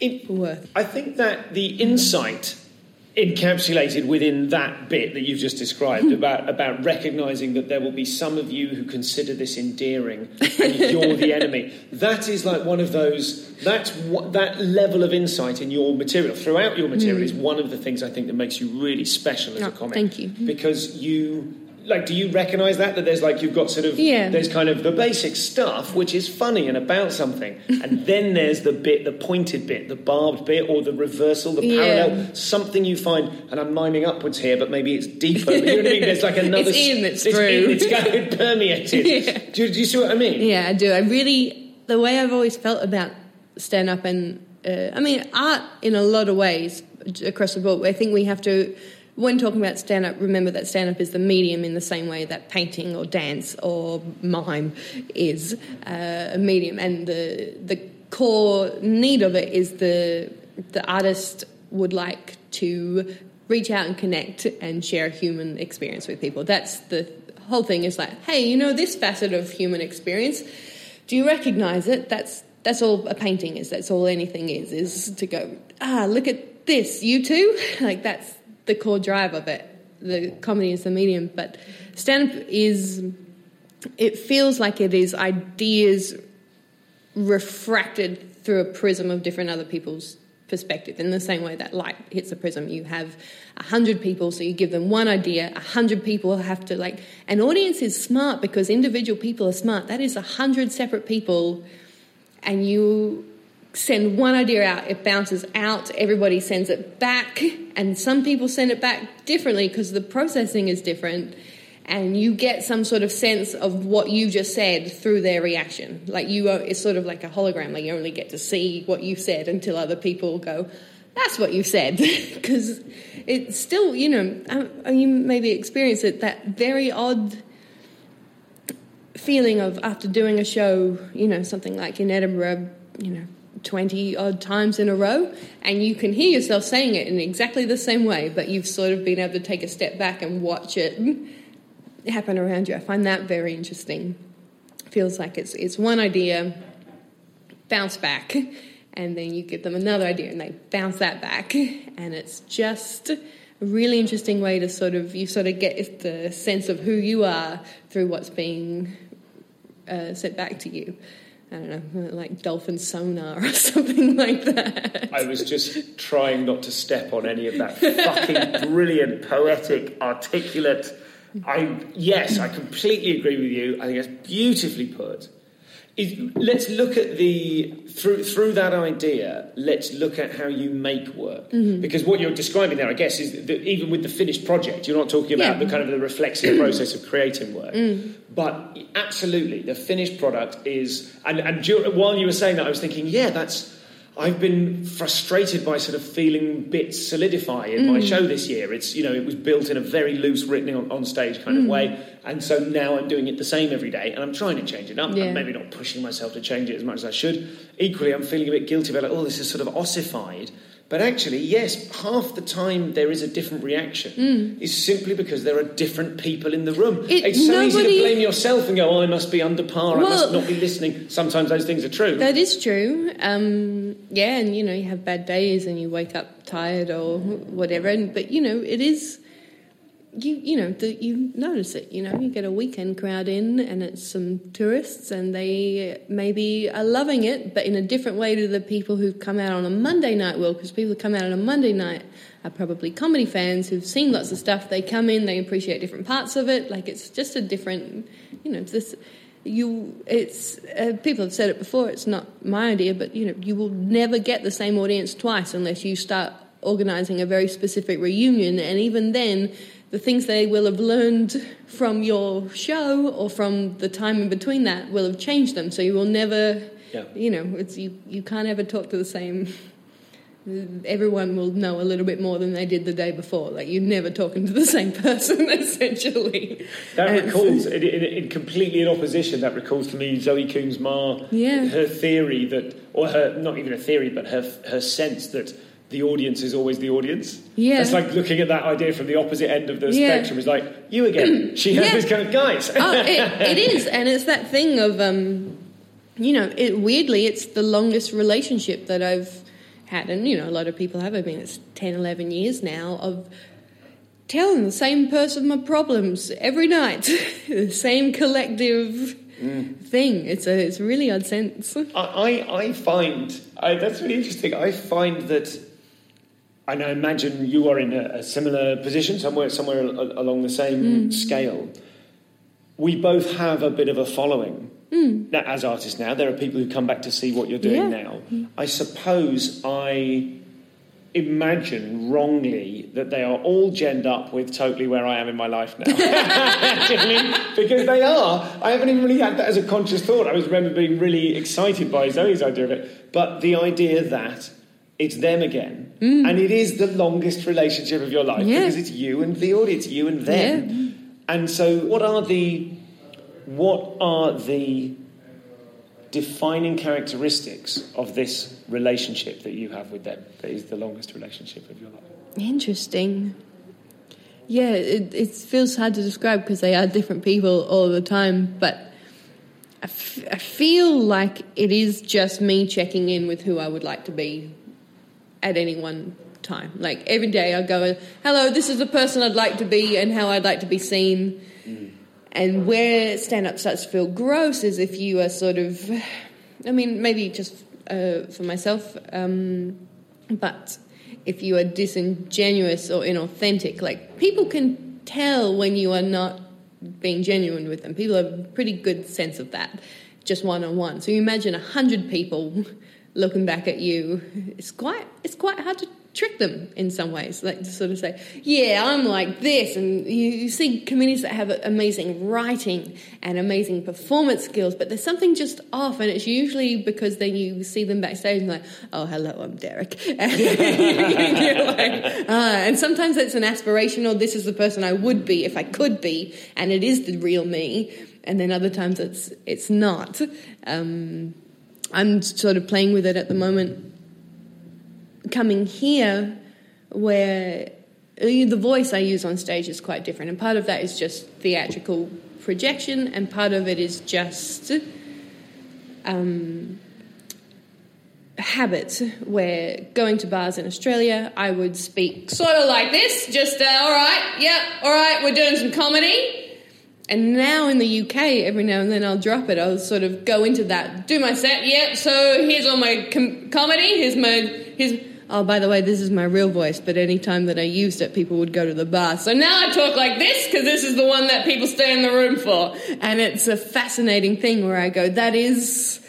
it, worth. I think that the insight encapsulated within that bit that you've just described (laughs) about about recognizing that there will be some of you who consider this endearing and you're the enemy that is like one of those that's what that level of insight in your material throughout your material mm. is one of the things i think that makes you really special as a comic thank you because you like do you recognize that? That there's like you've got sort of yeah. there's kind of the basic stuff which is funny and about something. (laughs) And then there's the bit the pointed bit the barbed bit or the reversal the parallel yeah. something you find and i'm miming upwards here but maybe it's deeper you know what i mean? There's like (laughs) another it's in it's, it's through. In, it's kind of permeated. Yeah. do, do, you see what i mean? Yeah i do. I really the way i've always felt about stand up and uh, i mean art in a lot of ways across the board. I think we have to when talking about stand up, remember that stand up is the medium in the same way that painting or dance or mime is uh, a medium. And the, the core need of it is the, the artist would like to reach out and connect and share a human experience with people. That's the whole thing is like, hey, you know this facet of human experience? Do you recognize it? That's that's all a painting is. That's all anything is. Is to go, ah, look at this. You too. (laughs) Like that's the core drive of it. The comedy is the medium, but stand up is, it feels like it is ideas refracted through a prism of different other people's perspective. In the same way that light hits a prism, you have a hundred people, so you give them one idea. A hundred people have to like. An audience is smart because individual people are smart. That is a hundred separate people, and you send one idea out, it bounces out, everybody sends it back, and some people send it back differently because the processing is different. And you get some sort of sense of what you just said through their reaction. Like you, it's sort of like a hologram. Like you only get to see what you said until other people go, "That's what you said," (laughs) because it's still, you know, um, uh, you maybe experience it that very odd feeling of after doing a show, you know, something like in Edinburgh, you know, 20 odd times in a row, and you can hear yourself saying it in exactly the same way, but you've sort of been able to take a step back and watch it happen around you. I find that very interesting. Feels like it's, it's one idea, bounce back, and then you give them another idea and they bounce that back, and it's just a really interesting way to sort of, you sort of get the sense of who you are through what's being uh, sent back to you. I don't know, like dolphin sonar or (laughs) something like that. I was just trying not to step on any of that fucking brilliant, poetic, articulate. I yes, I completely agree with you. I think it's beautifully put. Is, let's look at the through through that idea. Let's look at how you make work Mm-hmm. because what you're describing there, I guess, is that even with the finished project, you're not talking about Yeah. the kind of the reflexive (clears throat) process of creating work. Mm. But absolutely, the finished product is. And, and while you were saying that, I was thinking, yeah, that's. I've been frustrated by sort of feeling bits solidify in Mm. my show this year. It's you know it was built in a very loose, written on, on stage kind of Mm. way, and so now I'm doing it the same every day, and I'm trying to change it up. Yeah. I'm maybe not pushing myself to change it as much as I should. Equally, I'm feeling a bit guilty about like, oh, this is sort of ossified. But actually, yes, half the time there is a different reaction. Is simply because there are different people in the room. Mm. It- it's so easy to blame yourself and go, "Oh, I must be under par. I must not be listening." Sometimes those things are true. That is true. Um, yeah, and you know, you have bad days and you wake up tired or whatever. And, but you know, it is you. You know, you notice it. You know, you get a weekend crowd in, and it's some tourists, and they maybe are loving it, but in a different way to the people who've come out on a Monday night. Will because people who come out on a Monday night are probably comedy fans who've seen lots of stuff. They come in, they appreciate different parts of it. Like it's just a different. You know, this you it's uh, people have said it before it's not my idea but you know you will never get the same audience twice unless you start organizing a very specific reunion and even then the things they will have learned from your show or from the time in between that will have changed them so you will never Yeah. you know it's you you can't ever talk to the same everyone will know a little bit more than they did the day before like you're never talking to the same (laughs) person essentially That And- recalls, in, in, in completely in opposition, that recalls to me Zoe Coombs Marr, Yeah. her theory that, or her, not even a theory, but her, her sense that the audience is always the audience. Yeah. It's like looking at that idea from the opposite end of the Yeah. spectrum. It's like, you again. (clears throat) She has Yeah. this kind of, guys. oh, it, (laughs) it is, and it's that thing of, um, you know, it, weirdly, it's the longest relationship that I've had, and you know, a lot of people have. I mean, it's 10, 11 years now of telling the same person my problems every night, (laughs) the same collective thing. It's a, it's a really odd sense. I, I I find I, that's really interesting. I find that, and I imagine you are in a, a similar position, somewhere somewhere a- along the same hmm. scale. We both have a bit of a following hmm. now, as artists. Now there are people who come back to see what you're doing Yeah. now. I suppose I imagine wrongly that they are all genned up with totally where I am in my life now. Do you know what I mean? Because they are. I haven't even really had that as a conscious thought. I was remember being really excited by Zoe's idea of it. But the idea that it's them again, mm. and it is the longest relationship of your life Yeah. because it's you and the audience, you and them. And so, what are the what are the defining characteristics of this relationship that you have with them that is the longest relationship of your life? Interesting. Yeah, it, it feels hard to describe because they are different people all the time, but I, f- I feel like it is just me checking in with who I would like to be at any one time. Like every day I go, hello, this is the person I'd like to be and how I'd like to be seen. And where stand up starts to feel gross is if you are sort of, I mean, maybe just uh, for myself, um, but if you are disingenuous or inauthentic, like people can tell when you are not being genuine with them. People have a pretty good sense of that, just one on one. So you imagine a hundred people looking back at you. It's quite it's quite hard to trick them in some ways, like to sort of say, "Yeah, I'm like this." And you, you see comedians that have amazing writing and amazing performance skills, but there's something just off, and it's usually because then you see them backstage and like, "Oh, hello, I'm Derek," (laughs) and, like, ah, and sometimes it's an aspirational. This is the person I would be if I could be, and it is the real me. And then other times it's it's not. Um, I'm sort of playing with it at the moment coming here where uh, the voice I use on stage is quite different, and part of that is just theatrical projection, and part of it is just um, habit. Where going to bars in Australia, I would speak sort of like this, just uh, all right, yep, all right, we're doing some comedy. And now in the UK, every now and then I'll drop it. I'll sort of go into that, do my set. Yep. So here's all my com- comedy. Here's my here's. Oh, by the way, this is my real voice. But any time that I used it, people would go to the bar. So now I talk like this because this is the one that people stay in the room for, and it's a fascinating thing where I go, that is.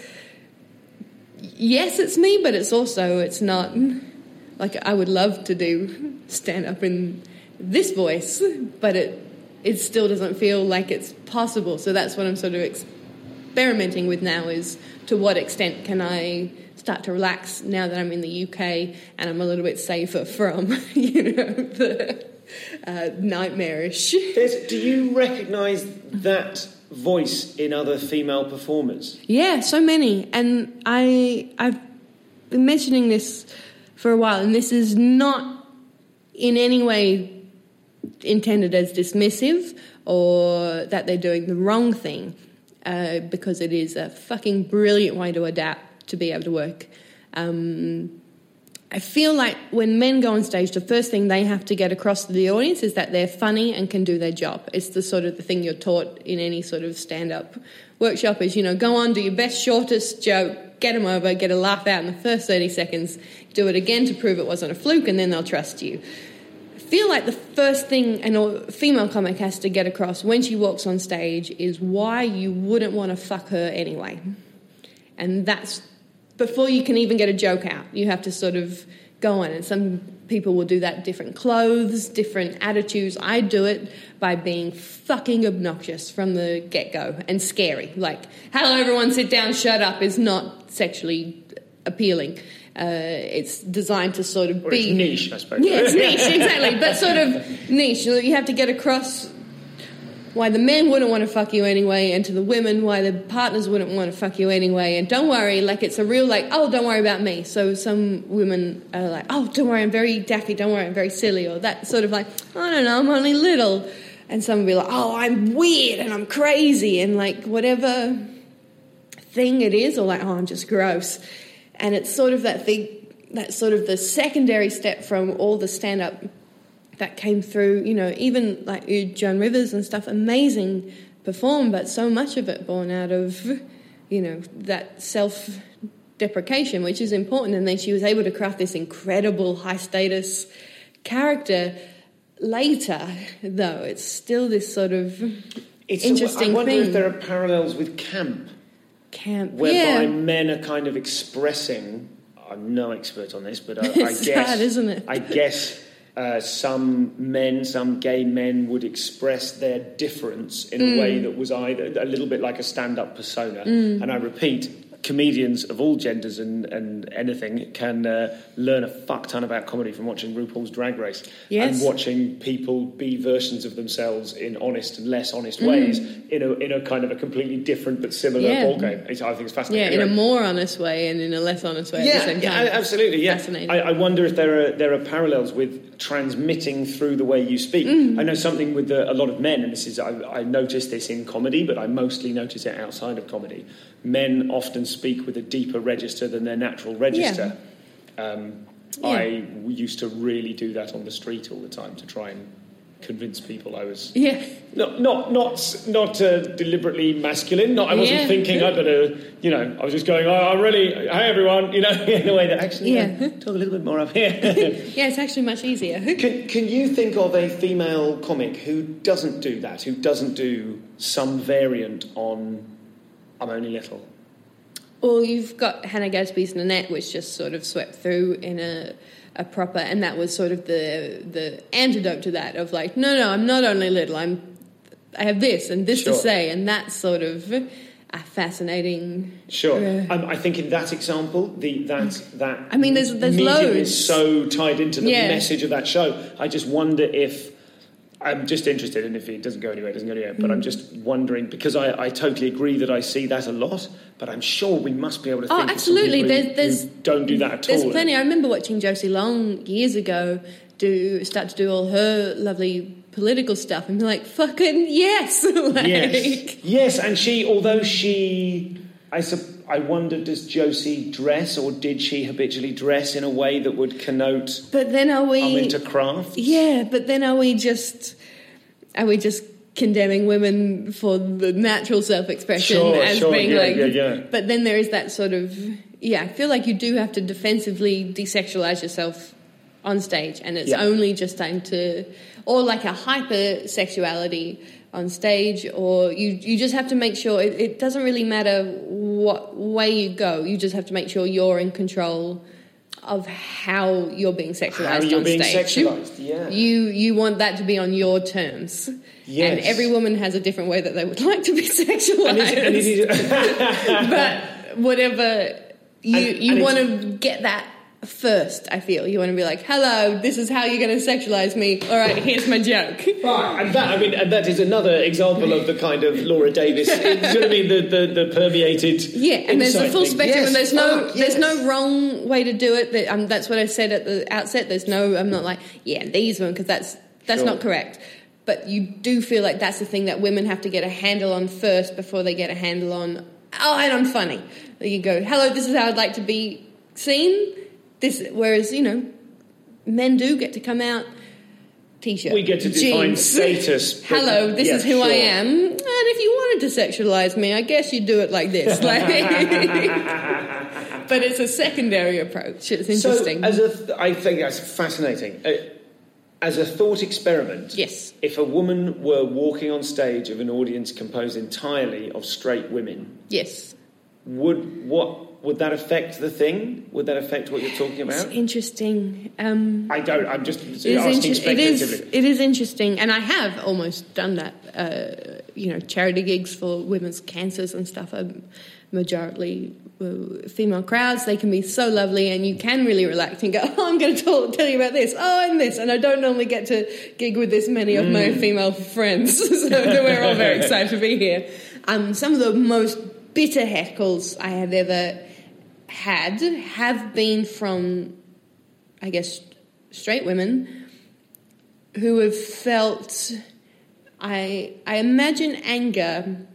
Yes, it's me, but it's also it's not. Like I would love to do stand up in this voice, but it it still doesn't feel like it's possible. So that's what I'm sort of experimenting with now is to what extent can I start to relax now that I'm in the UK and I'm a little bit safer from, (laughs) you know, the uh, nightmarish. do you recognise that voice in other female performers? Yeah, so many. And I, I've been mentioning this for a while, and this is not in any way intended as dismissive or that they're doing the wrong thing uh, because it is a fucking brilliant way to adapt to be able to work. Um, I feel like when men go on stage, the first thing they have to get across to the audience is that they're funny and can do their job. It's the sort of the thing you're taught in any sort of stand-up workshop is, you know, go on, do your best, shortest joke, get them over, get a laugh out in the first 30 seconds, do it again to prove it wasn't a fluke, and then they'll trust you feel like the first thing a female comic has to get across when she walks on stage is why you wouldn't want to fuck her anyway. And that's before you can even get a joke out. You have to sort of go on. And some people will do that different clothes, different attitudes. I do it by being fucking obnoxious from the get go and scary. Like, hello, everyone, sit down, shut up is not sexually appealing. Uh, it's designed to sort of or be niche, I suppose. Yeah, it's niche, (laughs) exactly. But sort of niche. You have to get across why the men wouldn't want to fuck you anyway, and to the women why the partners wouldn't want to fuck you anyway. And don't worry, like it's a real like, oh, don't worry about me. So some women are like, oh, don't worry, I'm very daffy. Don't worry, I'm very silly, or that sort of like, I don't know, I'm only little. And some will be like, oh, I'm weird and I'm crazy, and like whatever thing it is, or like, oh, I'm just gross and it's sort of that thing, that sort of the secondary step from all the stand up that came through, you know, even like Joan Rivers and stuff, amazing perform, but so much of it born out of, you know, that self deprecation, which is important. And then she was able to craft this incredible high status character. Later, though, it's still this sort of it's interesting a, I wonder thing. if there are parallels with camp camp whereby yeah. men are kind of expressing. I'm no expert on this, but (laughs) I, I guess sad, isn't it? I guess uh, some men, some gay men, would express their difference in mm. a way that was either a little bit like a stand-up persona. Mm. And I repeat, comedians of all genders and, and anything can uh, learn a fuck ton about comedy from watching RuPaul's Drag Race yes. and watching people be versions of themselves in honest and less honest ways mm. in a in a kind of a completely different but similar yeah. ballgame. I think it's fascinating. Yeah, in a more honest way and in a less honest way yeah, at the same time. Yeah, absolutely. Yeah, Fascinating. I, I, wonder if there are there are parallels with transmitting through the way you speak. Mm. I know something with the, a lot of men, and this is I, I notice this in comedy, but I mostly notice it outside of comedy. Men often speak with a deeper register than their natural register. Yeah. Um, Yeah. I used to really do that on the street all the time to try and convince people I was Yeah. not not not not uh, deliberately masculine. Not I wasn't Yeah. thinking I better, you know. I was just going, oh, I really, hey everyone, you know, (laughs) in a way that actually Yeah. talk a little bit more up here. (laughs) (laughs) Yeah, it's actually much easier. can can you think of a female comic who doesn't do that? Who doesn't do some variant on I'm only little? Well, you've got Hannah Gadsby's Nanette, which just sort of swept through in a, a proper, and that was sort of the the antidote to that of like, no, no, I'm not only little, I'm I have this and this Sure. to say, and that's sort of a fascinating. Sure. uh, Um, I think in that example, the that that I mean, there's- there's loads. is so tied into the Yeah. message of that show. I just wonder if I'm just interested, and if it doesn't go anywhere, it doesn't go anywhere. But I'm just wondering because I, I totally agree that I see that a lot, but I'm sure we must be able to. Oh, think of some absolutely. There's- there's- don't do that at There's all. plenty. I remember watching Josie Long years ago do start to do all her lovely political stuff and be like, fucking yes. (laughs) like, Yes, yes, and she, although she, I sup- I wonder, does Josie dress, or did she habitually dress in a way that would connote But then are we I'm into craft? Yeah, but then are we just are we just condemning women for the natural self-expression Sure, as sure, being yeah, like yeah, yeah. but then there is that sort of yeah i feel like you do have to defensively desexualize yourself on stage and it's Yeah. only just time to or like a hypersexuality on stage or you you just have to make sure it, it doesn't really matter what way you go you just have to make sure you're in control of how you're being sexualized How you're on being stage sexualized, yeah. you you want that to be on your terms Yes. and every woman has a different way that they would (laughs) like to be sexualized And it- and it is- (laughs) but whatever you And- you want to get that first i feel you want to be like hello this is how you're going to sexualize me all right here's my joke (laughs) Right, and that I mean, and that is another example of the kind of Laura Davis. you know what I mean? The the, the permeated. yeah and there's a full thing. spectrum Yes, and there's no fuck, there's no wrong way to do it that, um, that's what i said at the outset there's no i'm not like yeah these women because that's that's Sure. not correct but you do feel like that's the thing that women have to get a handle on first before they get a handle on oh and i'm funny you go hello this is how i'd like to be seen this whereas you know men do get to come out t-shirt We get to define jeans. status, (laughs) hello this yeah, is who i am and if you wanted to sexualize me i guess you'd do it like this (laughs) like (laughs) but it's a secondary approach it's interesting So, as a, th- I think that's fascinating. Uh, as a thought experiment, Yes. If a woman were walking on stage of an audience composed entirely of straight women, yes would what would that affect the thing? Would that affect what you're talking it's about? interesting um, I don't. I'm just It is, asking inter- speculatively. it is interesting, and I have almost done that. Uh, you know, charity gigs for women's cancers and stuff. are majority uh, female crowds. They can be so lovely, and you can really relax and go. (laughs) Oh, I'm going to tell, tell you about this. Oh, and this, and I don't normally get to gig with this many of my female friends, (laughs) so we're all very (laughs) excited to be here. Um, some of the most bitter heckles I have ever had have been from I guess, straight women who have felt, I, I imagine, anger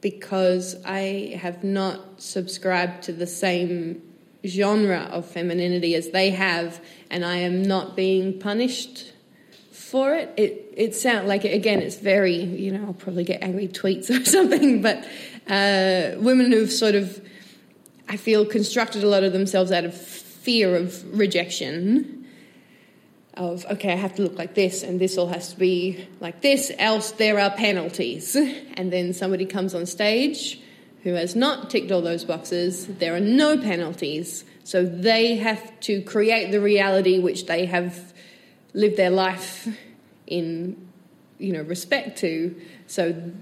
because I have not subscribed to the same genre of femininity as they have, and I am not being punished for it. It it sounds like again, it's very you know I'll probably get angry tweets (laughs) or something, but uh, women who've sort of I feel constructed a lot of themselves out of fear of rejection. Of okay, I have to look like this, and this all has to be like this, else there are penalties. And then somebody comes on stage who has not ticked all those boxes. There are no penalties, so they have to create the reality which they have lived their life in, you know, respect to. So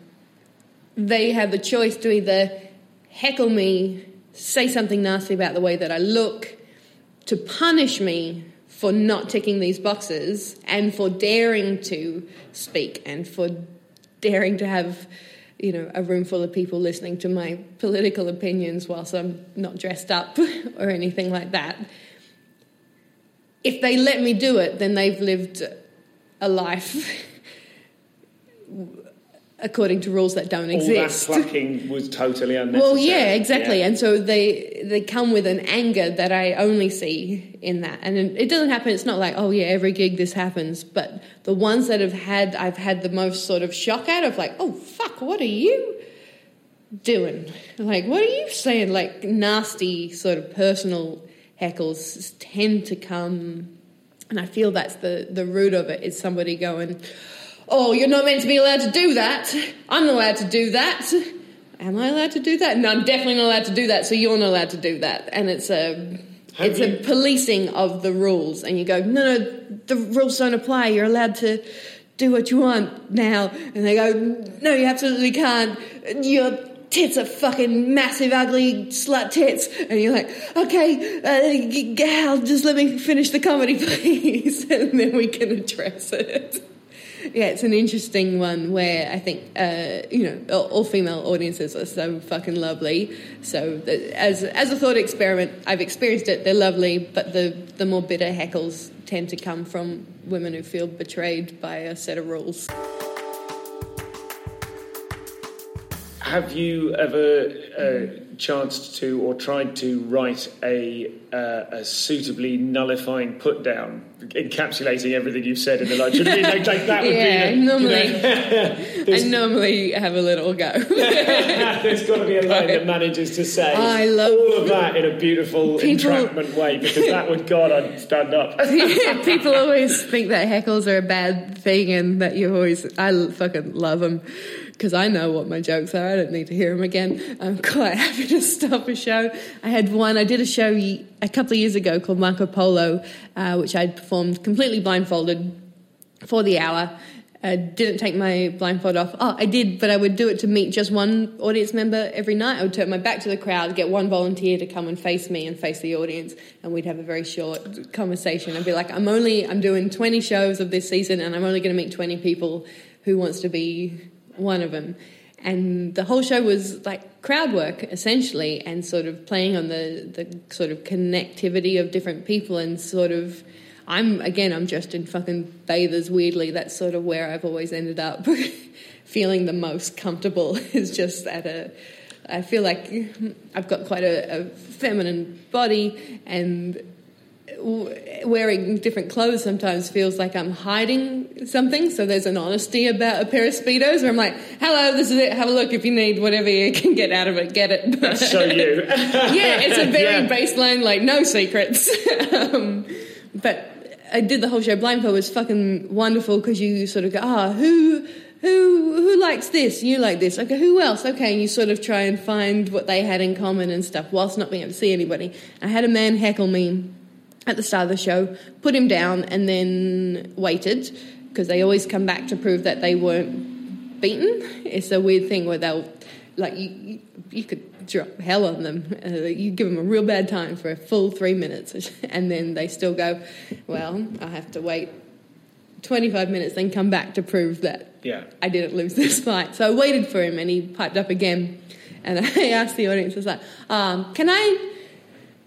they have the choice to either heckle me, say something nasty about the way that I look, to punish me for not ticking these boxes and for daring to speak and for daring to have you know a room full of people listening to my political opinions whilst I'm not dressed up (laughs) or anything like that. If they let me do it then they've lived a life according to rules that don't All exist All that plucking was totally (laughs) unnecessary. well, yeah, exactly. Yeah. And so they they come with an anger that I only see in that, and it it doesn't happen. It's not like oh yeah, every gig this happens, but the ones that have had I've had the most sort of shock out of like oh fuck, what are you doing? Like what are you saying? Like nasty sort of personal heckles tend to come, and I feel that's the the root of it is somebody going. Oh, you're not meant to be allowed to do that. I'm not allowed to do that. Am I allowed to do that? No, I'm definitely not allowed to do that. So you're not allowed to do that. And it's a Have it's you- a policing of the rules. And you go, no, no, the rules don't apply. You're allowed to do what you want now. And they go, no, you absolutely can't. Your tits are fucking massive, ugly slut tits. And you're like, okay, uh, Gal, just let me finish the comedy, (laughs) please, and then we can address it. Yeah, it's an interesting one where I think uh, you know all, female audiences are so fucking lovely. So as as a thought experiment, I've experienced it. They're lovely, but the the more bitter heckles tend to come from women who feel betrayed by a set of rules. Have you ever uh, chanced to or tried to write a, uh, a suitably nullifying put down? encapsulating everything you've said in the lunch. like, like that would yeah, be the, normally you know, (laughs) I normally have a little go. (laughs) there's got to be a line that (laughs) manages to say I love- all of that in a beautiful People- entrapment way because that would God I'd stand up. People always think that heckles are a bad thing, and that you always I fucking love them because I know what my jokes are. I don't need to hear them again. I'm (laughs) quite happy to stop a show. I had one. I did a show a couple of years ago called Marco Polo, uh, which I'd performed completely blindfolded for the hour. I didn't take my blindfold off. Oh, I did, but I would do it to meet just one audience member every night. I would turn my back to the crowd, get one volunteer to come and face me and face the audience, and we'd have a very short conversation. I'd be like, I'm only, I'm doing 20 shows of this season, and I'm only going to meet 20 people. Who wants to be one of them? And the whole show was like crowd work, essentially, and sort of playing on the, the sort of connectivity of different people and sort of I'm again, I'm dressed in fucking bathers. Weirdly, that's sort of where I've always ended up (laughs) feeling the most comfortable. (laughs) Is just at a. I feel like I've got quite a, a feminine body, and wearing different clothes sometimes feels like I'm hiding something. So there's an honesty about a pair of speedos, where I'm like, "Hello, this is it. Have a look. If you need whatever you can get out of it, get it." so (laughs) you. yeah, it's a very Yeah. baseline, like no secrets. (laughs) um, but I did the whole show blindfold. Was fucking wonderful because you sort of go, ah, who, who, who likes this? You like this? Okay, who else? Okay, and you sort of try and find what they had in common and stuff, whilst not being able to see anybody. I had a man heckle me at the start of the show, put him down, and then waited because they always come back to prove that they weren't beaten. It's a weird thing where they'll like you. you could drop hell on them. Uh, you give them a real bad time for a full three minutes, (laughs) and then they still go, "Well, I have to wait 25 minutes, then come back to prove that Yeah. I didn't lose this fight." So I waited for him, and he piped up again, and (laughs) I asked the audience, "I was like, um, can I?"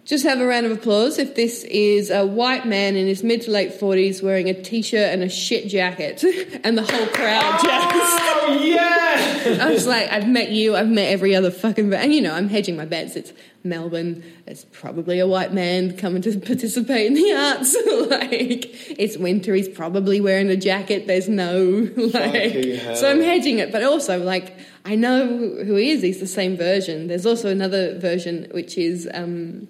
Just have a round of applause if this is a white man in his mid to late 40s wearing a t shirt and a shit jacket, (laughs) and the whole crowd just. Oh yeah! (laughs) I was like, I've met you, I've met every other fucking. And you know, I'm hedging my bets. It's Melbourne, it's probably a white man coming to (laughs) participate in the arts. like, it's winter, he's probably wearing a jacket, there's no. Like. So I'm hedging it, but also, like, I know who he is, he's the same version. There's also another version which is. Um,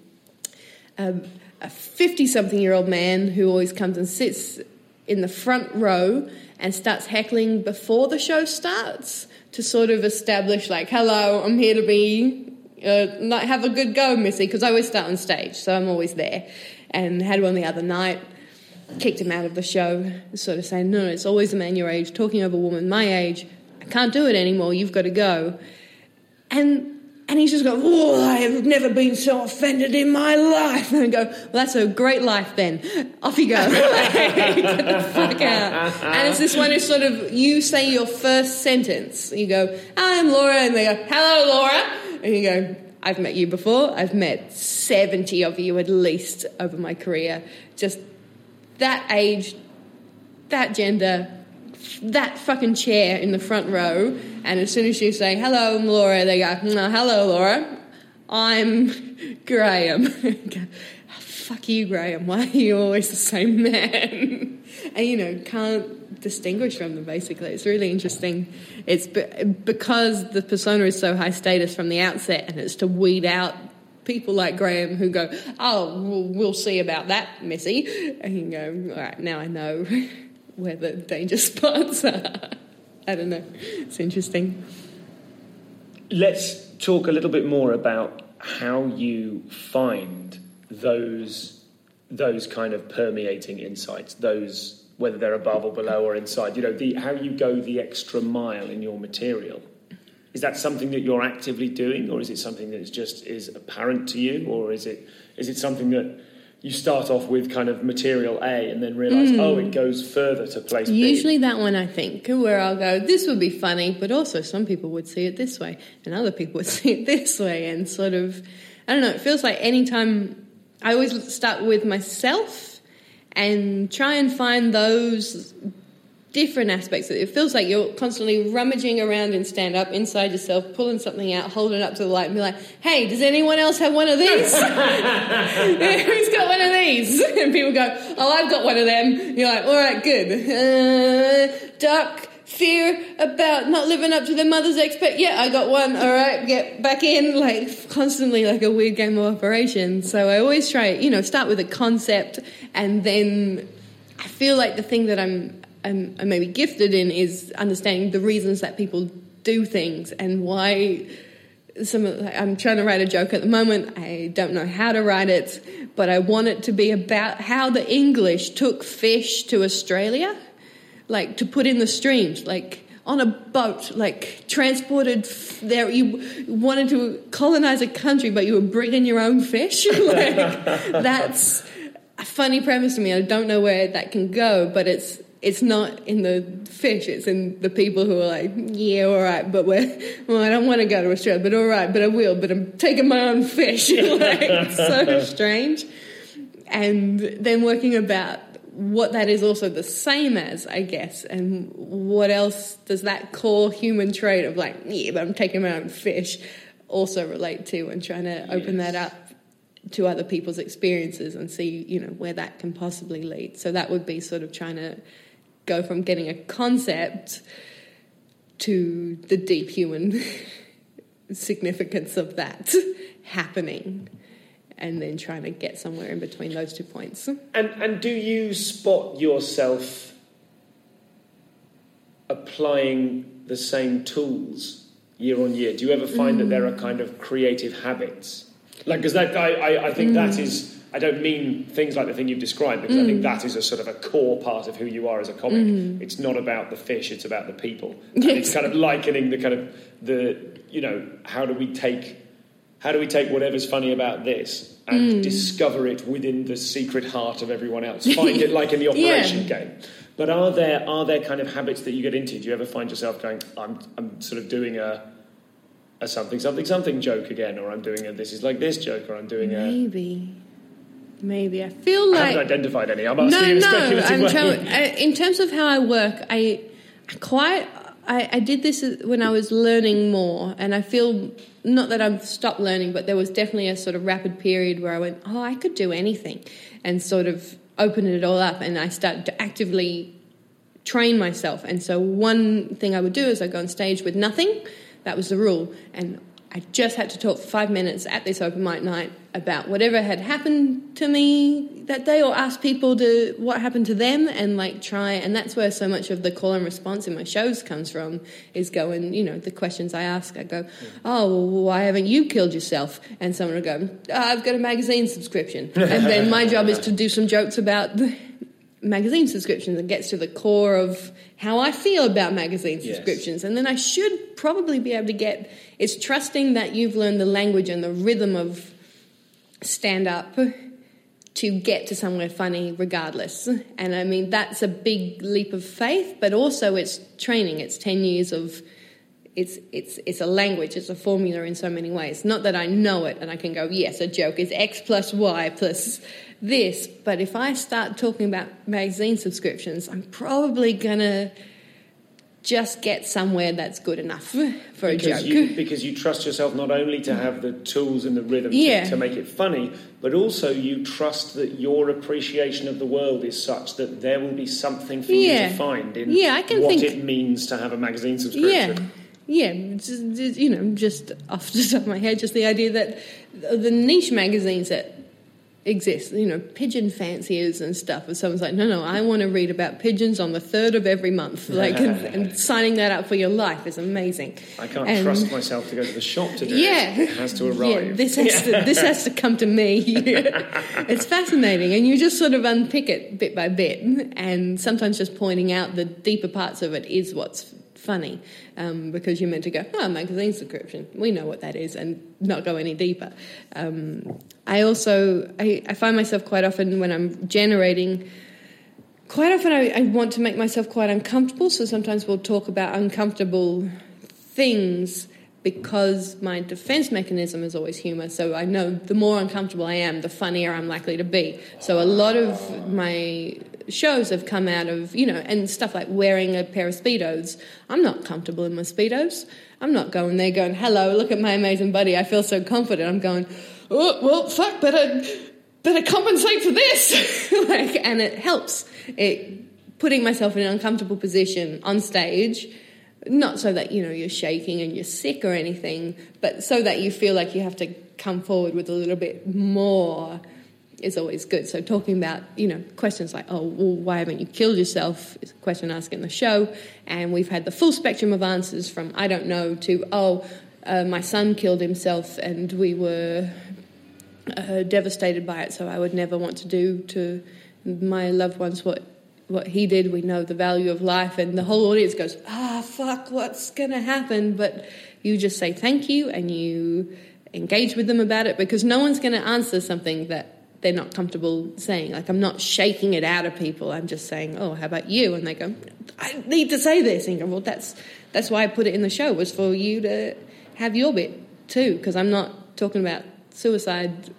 a 50 something year old man who always comes and sits in the front row and starts heckling before the show starts to sort of establish, like, hello, I'm here to be, uh, have a good go, Missy, because I always start on stage, so I'm always there. And had one the other night, kicked him out of the show, sort of saying, no, no, it's always a man your age, talking over a woman my age. I can't do it anymore, you've got to go. And and he's just going, oh, I have never been so offended in my life. (laughs) And I go, well, that's a great life then. (laughs) Off you go. (laughs) Get the fuck out. And it's this one who sort of, you say your first sentence. You go, I'm Laura. And they go, hello, Laura. And you go, I've met you before. I've met 70 of you at least over my career. Just that age, that gender, that fucking chair in the front row, and as soon as you say, hello, I'm Laura, they go, no, hello, Laura, I'm (laughs) Graham. (laughs) Go, oh, Fuck you, Graham. Why are you always the same man? (laughs) and you know, can't distinguish from them. Basically, it's really interesting. It's be- because the persona is so high status from the outset, and it's to weed out people like Graham who go, "Oh, we'll, we'll see about that, Missy," and you go, "All right, now I know where the danger spots are." I don't know. It's interesting. Let's talk a little bit more about how you find those those kind of permeating insights, those whether they're above or below or inside. You know, the how you go the extra mile in your material. Is that something that you're actively doing, or is it something that is just is apparent to you, or is it is it something that you start off with kind of material A and then realise, hmm. oh, it goes further to place B? Usually that one, I think, where I'll go, this would be funny, but also some people would see it this way, and other people (laughs) would see it this way, and sort of, I don't know, it feels like anytime I always start with myself and try and find those different aspects. It feels like you're constantly rummaging around in stand up inside yourself, pulling something out, holding it up to the light, and be like, "Hey, does anyone else have one of these? (laughs) (laughs) Who's got one of these?" (laughs) And people go, "Oh, I've got one of them." You're like, "All right, good." Uh, dark fear about not living up to their mother's expect. Yeah, I got one. All right, get back in. Like constantly, like a weird game of operation. So I always try, you know, start with a concept, and then I feel like the thing that I'm, Um, I'm, I'm maybe gifted in is understanding the reasons that people do things and why. Some of, I'm trying to write a joke at the moment. I don't know how to write it, but I want it to be about how the English took fish to Australia like to put in the streams, like on a boat, like transported f- there. You wanted to colonize a country, but you were bringing your own fish. (laughs) like (laughs) that's a funny premise to me. I don't know where that can go, but it's it's not in the fish. It's in the people who are like, yeah, all right, but we're well, I don't want to go to Australia, but all right, but I will. But I'm taking my own fish. (laughs) like so (laughs) strange. And then working about what that is also the same as, I guess, and what else does that core human trait of like, yeah, but I'm taking my own fish also relate to and trying to open Yes. that up to other people's experiences and see, you know, where that can possibly lead. So that would be sort of trying to go from getting a concept to the deep human (laughs) significance of that (laughs) happening and then trying to get somewhere in between those two points. And and do you spot yourself applying the same tools year on year? Do you ever find that mm. there are kind of creative habits? Like, because that I, I, I think that mm. is. I don't mean things like the thing you've described because I think mm. that is a sort of a core part of who you are as a comic. Mm. It's not about the fish; it's about the people. (laughs) And it's kind of likening the kind of the you know how do we take how do we take whatever's funny about this and mm. discover it within the secret heart of everyone else? Find it like in the (laughs) operation game. But are there are there kind of habits that you get into? Do you ever find yourself going, I'm I'm sort of doing a a something something something joke again, or I'm doing a this is like this joke, or I'm doing a Maybe. Maybe. I feel like I haven't identified any. I'm asking No, you no. I'm trying, I, in terms of how I work, I, I quite. I, I did this when I was learning more, and I feel not that I've stopped learning, but there was definitely a sort of rapid period where I went, "Oh, I could do anything," and sort of opened it all up, and I started to actively train myself. And so one thing I would do is I go on stage with nothing. That was the rule. And I just had to talk for five minutes at this open mic night about whatever had happened to me that day or ask people to what happened to them and like try and that's where so much of the call and response in my shows comes from is going you know the questions i ask. I go oh well, why haven't you killed yourself? And someone will go oh, i've got a magazine subscription. And then my job is to do some jokes about the magazine subscriptions and gets to the core of how I feel about magazine Yes. subscriptions. And then I should probably be able to get it's trusting that you've learned the language and the rhythm of stand up to get to somewhere funny regardless. And I mean that's a big leap of faith, but also it's training. It's 10 years of it's it's it's a language, it's a formula in so many ways. Not that I know it and I can go, yes, a joke is X plus Y plus this, but if I start talking about magazine subscriptions, I'm probably gonna just get somewhere that's good enough (laughs) for a because joke. you, because you trust yourself not only to have the tools and the rhythm to- Yeah. to, make it funny, but also you trust that your appreciation of the world is such that there will be something for you to find in Yeah, I can what think- it means to have a magazine Yeah, subscription. yeah. Just, just, you know, just off the top of my head, just the idea that the niche magazines that exist, you know, pigeon fanciers and stuff, and someone's like, no, no, I want to read about pigeons on the third of every month, (laughs) like, and, and signing that up for your life is amazing. I can't And- trust myself to go to the shop to do yeah, it. It has to arrive. Yeah, this has to this has to come to me. (laughs) it's fascinating, and you just sort of unpick it bit by bit, and sometimes just pointing out the deeper parts of it is what's funny, um, because you're meant to go, oh, magazine subscription. We know what that is, and not go any deeper. Um, I also I, I find myself quite often when I'm generating quite often I, I want to make myself quite uncomfortable, so sometimes we'll talk about uncomfortable things because my defense mechanism is always humor. So I know the more uncomfortable I am, the funnier I'm likely to be. So a lot of my shows have come out of you know and stuff like wearing a pair of speedos. I'm not comfortable in my speedos. I'm not going there going, "Hello, look at my amazing body. I feel so confident." I'm going, "Oh, well, fuck, better better compensate for this." (laughs) like, and it helps. It putting myself in an uncomfortable position on stage not so that you know you're shaking and you're sick or anything, but so that you feel like you have to come forward with a little bit more is always good. So talking about you know questions like oh well why haven't you killed yourself is a question asked in the show, and we've had the full spectrum of answers from I don't know to oh uh, my son killed himself and we were uh, devastated by it, so I would never want to do to my loved ones what what he did. We know the value of life, and the whole audience goes, "Ah, fuck, what's gonna happen?" But you just say thank you, and you engage with them about it because no one's going to answer something that they're not comfortable saying. Like I'm not shaking it out of people. I'm just saying, "Oh, how about you?" And they go, "I need to say this." And go, "Well, that's that's why I put it in the show was for you to have your bit too, because I'm not talking about suicide.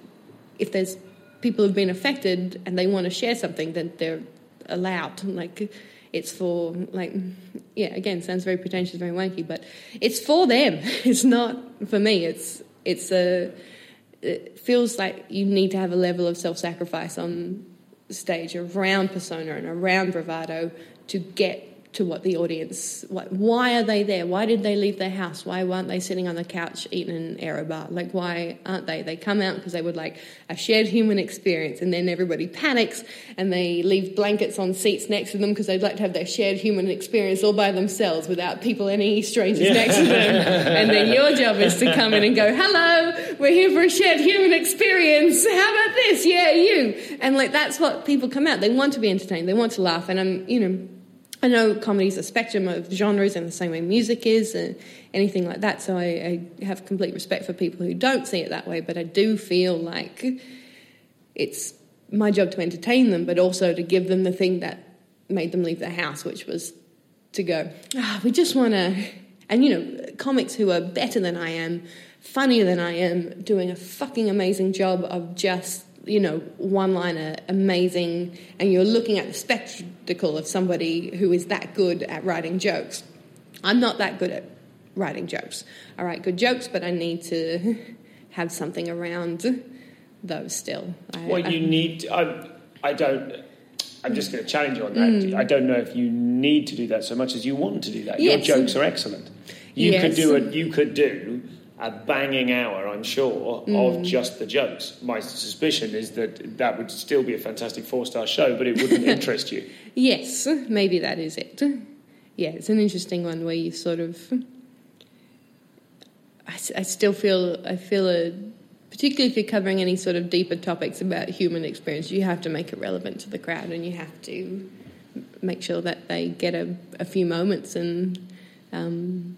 If there's people who've been affected and they want to share something, then they're allowed. Like it's for like yeah. Again, sounds very pretentious, very wanky, but it's for them. (laughs) It's not for me. It's it's a it feels like you need to have a level of self-sacrifice on stage around persona and around bravado to get to what the audience like why are they there? Why did they leave their house? Why weren't they sitting on the couch eating an aerobar like why aren't they? They come out because they would like a shared human experience and then everybody panics and they leave blankets on seats next to them because they'd like to have their shared human experience all by themselves without people any strangers yeah. next to them. (laughs) And then your job is to come in and go hello we're here for a shared human experience. How about this? Yeah you. And like that's what people come out they want to be entertained they want to laugh and i'm you know I know comedy is a spectrum of genres in the same way music is and anything like that. So I, I, have complete respect for people who don't see it that way, but I do feel like it's my job to entertain them, but also to give them the thing that made them leave their house, which was to go, ah, we just want to. And you know, comics who are better than I am, funnier than I am, doing a fucking amazing job of just you know, one liner amazing, and you're looking at the spectacle of somebody who is that good at writing jokes. I'm not that good at writing jokes. I write good jokes, but I need to (laughs) have something around those still. I, well, you I, need. I, I don't. I'm just going to challenge you on that. Mm. I don't know if you need to do that so much as you want to do that. Yes. Your jokes are excellent. You yes. could do a. You could do a banging hour, I'm sure, mm. of just the jokes. My suspicion is that that would still be a fantastic four star show, but it wouldn't (laughs) interest you. Yes, maybe that is it. Yeah, it's an interesting one where you sort of. I, I still feel I feel a particularly if you're covering any sort of deeper topics about human experience, you have to make it relevant to the crowd, and you have to make sure that they get a, a few moments and. Um,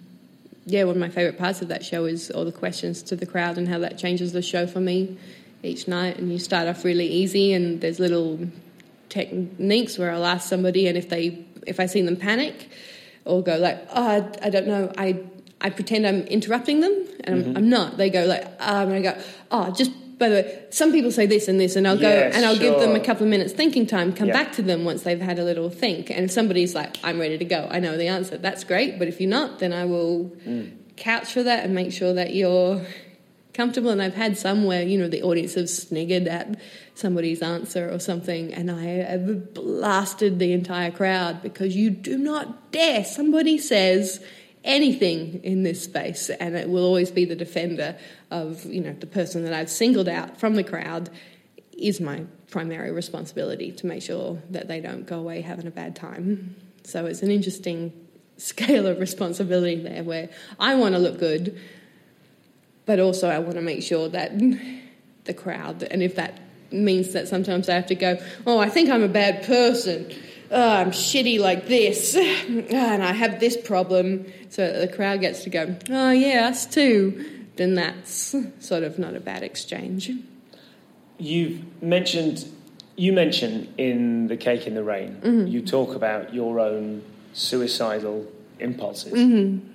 yeah, one of my favourite parts of that show is all the questions to the crowd and how that changes the show for me each night. And you start off really easy, and there's little techniques where I'll ask somebody, and if they if I see them panic or go like, oh, I, I don't know, I I pretend I'm interrupting them, and mm-hmm. I'm, I'm, not. They go like, um, and I go, oh, just by the way, some people say this and this, and I'll yes, go and I'll sure. give them a couple of minutes thinking time, come back to them once they've had a little think. And if somebody's like, I'm ready to go, I know the answer, that's great. But if you're not, then I will mm. couch for that and make sure that you're comfortable. And I've had some where, you know, the audience have sniggered at somebody's answer or something, and I have blasted the entire crowd because you do not dare. Somebody says, anything in this space, and it will always be the defender of you know the person that I've singled out from the crowd is my primary responsibility to make sure that they don't go away having a bad time. So it's an interesting scale of responsibility there where I want to look good, but also I want to make sure that the crowd, and if that means that sometimes I have to go, oh, I think I'm a bad person. Oh, I'm shitty like this, (laughs) and I have this problem, so the crowd gets to go, oh, yeah, us too, then that's sort of not a bad exchange. You've mentioned, you mentioned in The Cake in the Rain, mm-hmm. you talk about your own suicidal impulses. Mm-hmm.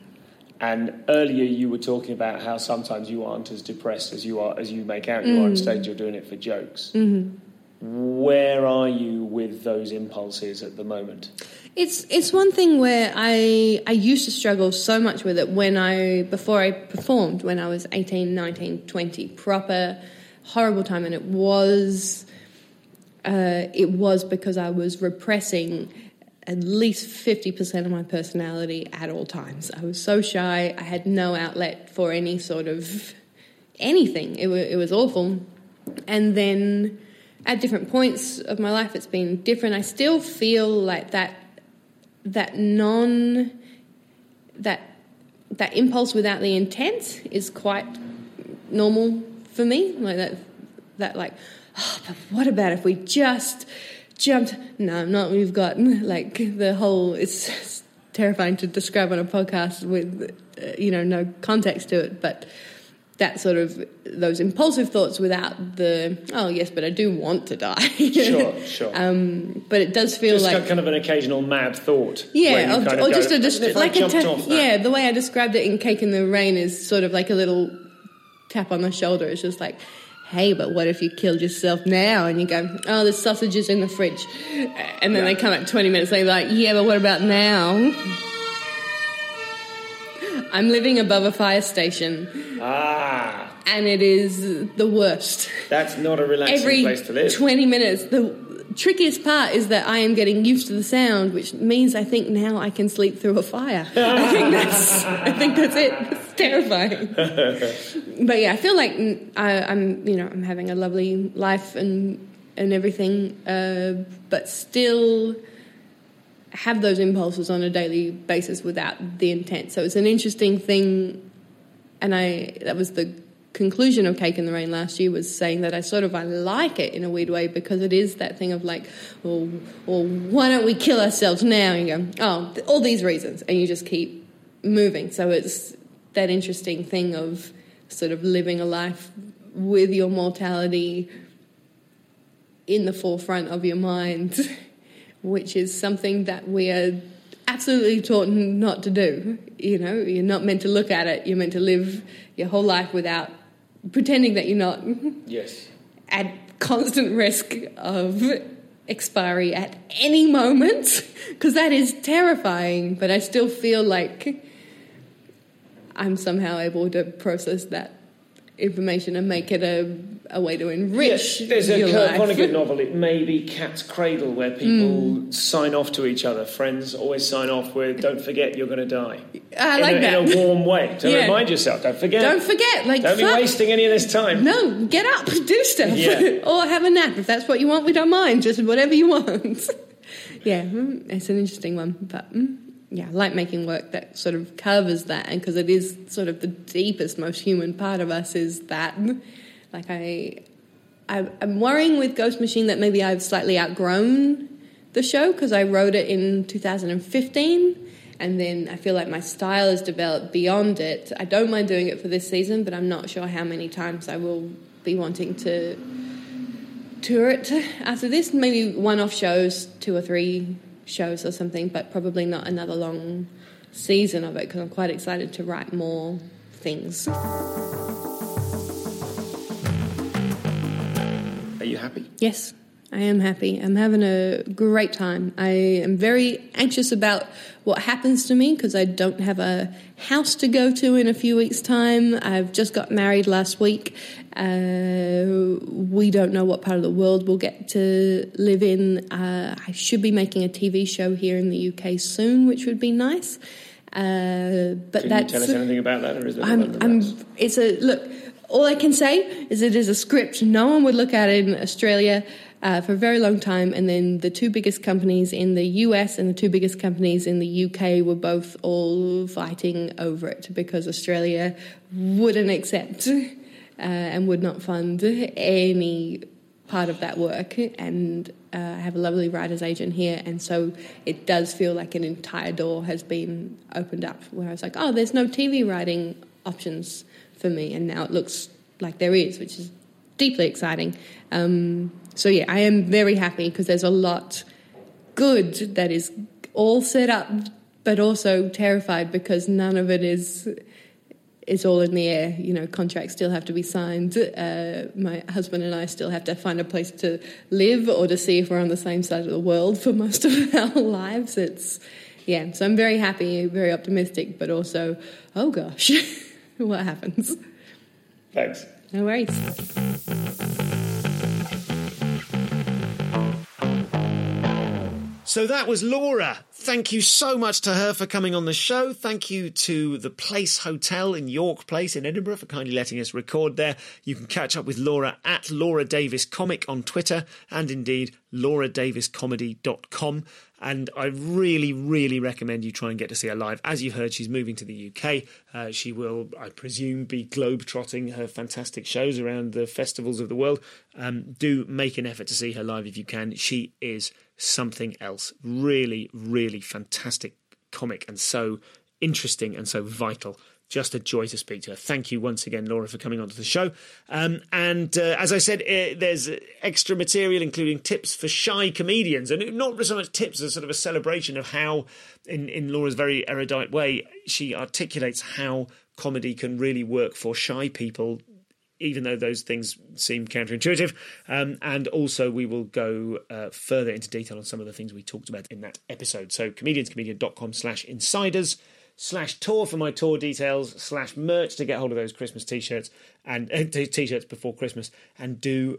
And earlier you were talking about how sometimes you aren't as depressed as you are as you make out you mm. are on stage. You're doing it for jokes. Mm-hmm. Where are you with those impulses at the moment? It's it's one thing where I I used to struggle so much with it when I before I performed when I was 18, 19, 20, proper horrible time and it was uh, it was because I was repressing at least 50% of my personality at all times. I was so shy, I had no outlet for any sort of anything. It, w- it was awful. And then at different points of my life, it's been different. I still feel like that that non that that impulse without the intent is quite normal for me. Like that that like, oh, but what about if we just jumped? No, not. We've got (laughs) like the whole. It's (laughs) terrifying to describe on a podcast with uh, you know no context to it, but that sort of those impulsive thoughts without the oh yes, but I do want to die. sure, (laughs) sure. Um, but it does feel just like kind of an occasional mad thought. yeah, or, kind or of just a dist- "If I like a ta- off that." yeah. The way I described it in Cake in the Rain is sort of like a little tap on the shoulder. It's just like. Hey, but what if you killed yourself now? And you go, oh, the sausage is in the fridge. And then they come up 20 minutes later, like, yeah, but what about now? I'm living above a fire station, Ah, and it is the worst. that's not a relaxing Every place to live. 20 minutes. The trickiest part is that I am getting used to the sound, which means I think now I can sleep through a fire. I think (laughs) that's, I think that's it. It's terrifying. (laughs) but yeah, I feel like I, I'm, you know, I'm having a lovely life and and everything, uh, but still have those impulses on a daily basis without the intent. So it's an interesting thing, and I that was the conclusion of Cake in the Rain last year was saying that I sort of I like it in a weird way because it is that thing of like, well, well why don't we kill ourselves now? And you go, oh, all these reasons, and you just keep moving. So it's that interesting thing of sort of living a life with your mortality in the forefront of your mind, (laughs) which is something that we are absolutely taught not to do. You know, you're not meant to look at it, you're meant to live your whole life without pretending that you're not (laughs) yes. at constant risk of expiry at any moment, (laughs) because that is terrifying, but I still feel like I'm somehow able to process that information and make it a, a way to enrich Yes, there's a Kurt life. Vonnegut novel. It (laughs) may be Cat's Cradle, where people sign off to each other. Friends always sign off with "Don't forget, you're going to die." I in like a, that. in a warm way (laughs) to Yeah. remind yourself. Don't forget. Don't forget, like Don't be wasting any of this time. No, get up, (laughs) do stuff, Yeah. or have a nap if that's what you want. We don't mind, just whatever you want. yeah, mm, it's an interesting one, but mm, yeah, I like making work that sort of covers that, and because it is sort of the deepest, most human part of us is that. Like I, I I'm worrying with Ghost Machine that maybe I've slightly outgrown the show because I wrote it in 2015. And then I feel like my style has developed beyond it. I don't mind doing it for this season, but I'm not sure how many times I will be wanting to tour it (laughs) after this. Maybe one off shows, two or three shows or something, but probably not another long season of it because I'm quite excited to write more things. Are you happy? Yes, I am happy. I'm having a great time. I am very anxious about what happens to me because I don't have a house to go to in a few weeks' time. I've just got married last week. Uh, we don't know what part of the world we'll get to live in. Uh, I should be making a TV show here in the UK soon, which would be nice. Uh, but Can that's you tell us anything about that, or is it I'm, I'm, it's a look. All I can say is it is a script no one would look at it in Australia uh, for a very long time, and then the two biggest companies in the US and the two biggest companies in the UK were both all fighting over it because Australia wouldn't accept uh, and would not fund any part of that work. And uh, I have a lovely writer's agent here, and so it does feel like an entire door has been opened up. Where I was like, oh, there's no TV writing options for me, and now it looks like there is, which is deeply exciting. Um, so yeah, I am very happy because there's a lot good that is all set up, but also terrified because none of it is is all in the air. You know, contracts still have to be signed. Uh, my husband and I still have to find a place to live or to see if we're on the same side of the world for most of (laughs) our lives. It's yeah. So I'm very happy, very optimistic, but also, oh gosh, (laughs) what happens? Thanks. No worries. So that was Laura. Thank you so much to her for coming on the show. Thank you to the Place Hotel in York Place in Edinburgh for kindly letting us record there. You can catch up with Laura at Laura Davis Comic on Twitter and indeed lauradaviscomedy.com. And I really, really recommend you try and get to see her live. As you've heard, she's moving to the UK. Uh, she will, I presume, be globe-trotting her fantastic shows around the festivals of the world. Um, do make an effort to see her live if you can. She is something else. Really, really fantastic comic and so interesting and so vital. Just a joy to speak to her. Thank you once again, Laura, for coming onto the show. Um, and uh, as I said, uh, there's extra material, including tips for shy comedians, and not so much tips as sort of a celebration of how, in, in Laura's very erudite way, she articulates how comedy can really work for shy people even though those things seem counterintuitive. Um, and also, we will go uh, further into detail on some of the things we talked about in that episode. So, comedianscomedian.com slash insiders slash tour for my tour details slash merch to get hold of those Christmas t-shirts and uh, t-shirts before Christmas and do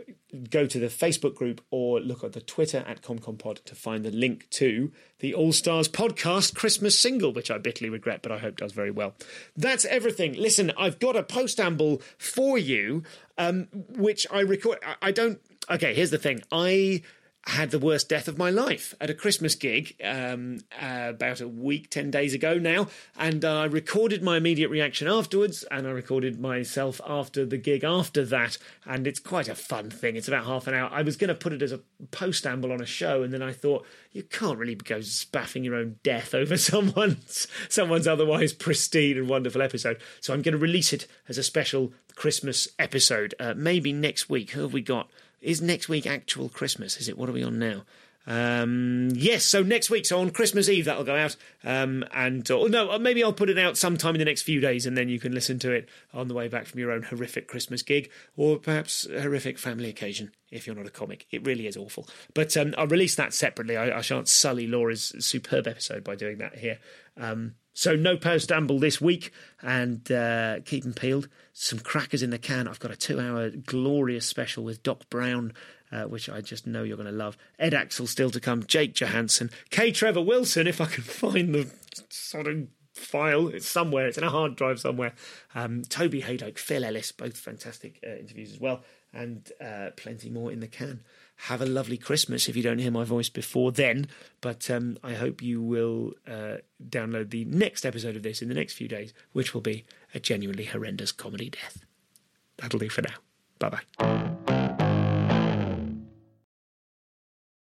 go to the Facebook group or look at the Twitter at ComComPod to find the link to the All Stars podcast Christmas single, which I bitterly regret, but I hope does very well. That's everything. Listen, I've got a postamble for you, um, which I record. I don't. Okay, here's the thing. I had the worst death of my life at a Christmas gig um, uh, about a week, 10 days ago now. And I recorded my immediate reaction afterwards, and I recorded myself after the gig after that. And it's quite a fun thing. It's about half an hour. I was going to put it as a postamble on a show, and then I thought, you can't really go spaffing your own death (laughs) over someone's someone's otherwise pristine and wonderful episode. So I'm going to release it as a special Christmas episode, uh, maybe next week. Who have we got? Is next week actual Christmas? Is it? What are we on now? Um, yes, so next week, so on Christmas Eve, that'll go out. Um, and or no, maybe I'll put it out sometime in the next few days, and then you can listen to it on the way back from your own horrific Christmas gig, or perhaps horrific family occasion if you're not a comic. It really is awful. But um, I'll release that separately. I, I, shan't sully Laura's superb episode by doing that here. Um, so no postamble this week, and uh, keep them peeled. Some crackers in the can. I've got a two-hour glorious special with Doc Brown, uh, which I just know you're going to love. Ed Aczel still to come. Jake Johannsen, K. Trevor Wilson, if I can (laughs) find the sort of file. It's somewhere. It's in a hard drive somewhere. Um, Toby Hadoke, Phil Ellis, both fantastic uh, interviews as well, and uh, plenty more in the can have a lovely Christmas if you don't hear my voice before then. But um, I hope you will uh, download the next episode of this in the next few days, which will be a genuinely horrendous comedy death. That'll do for now. Bye bye.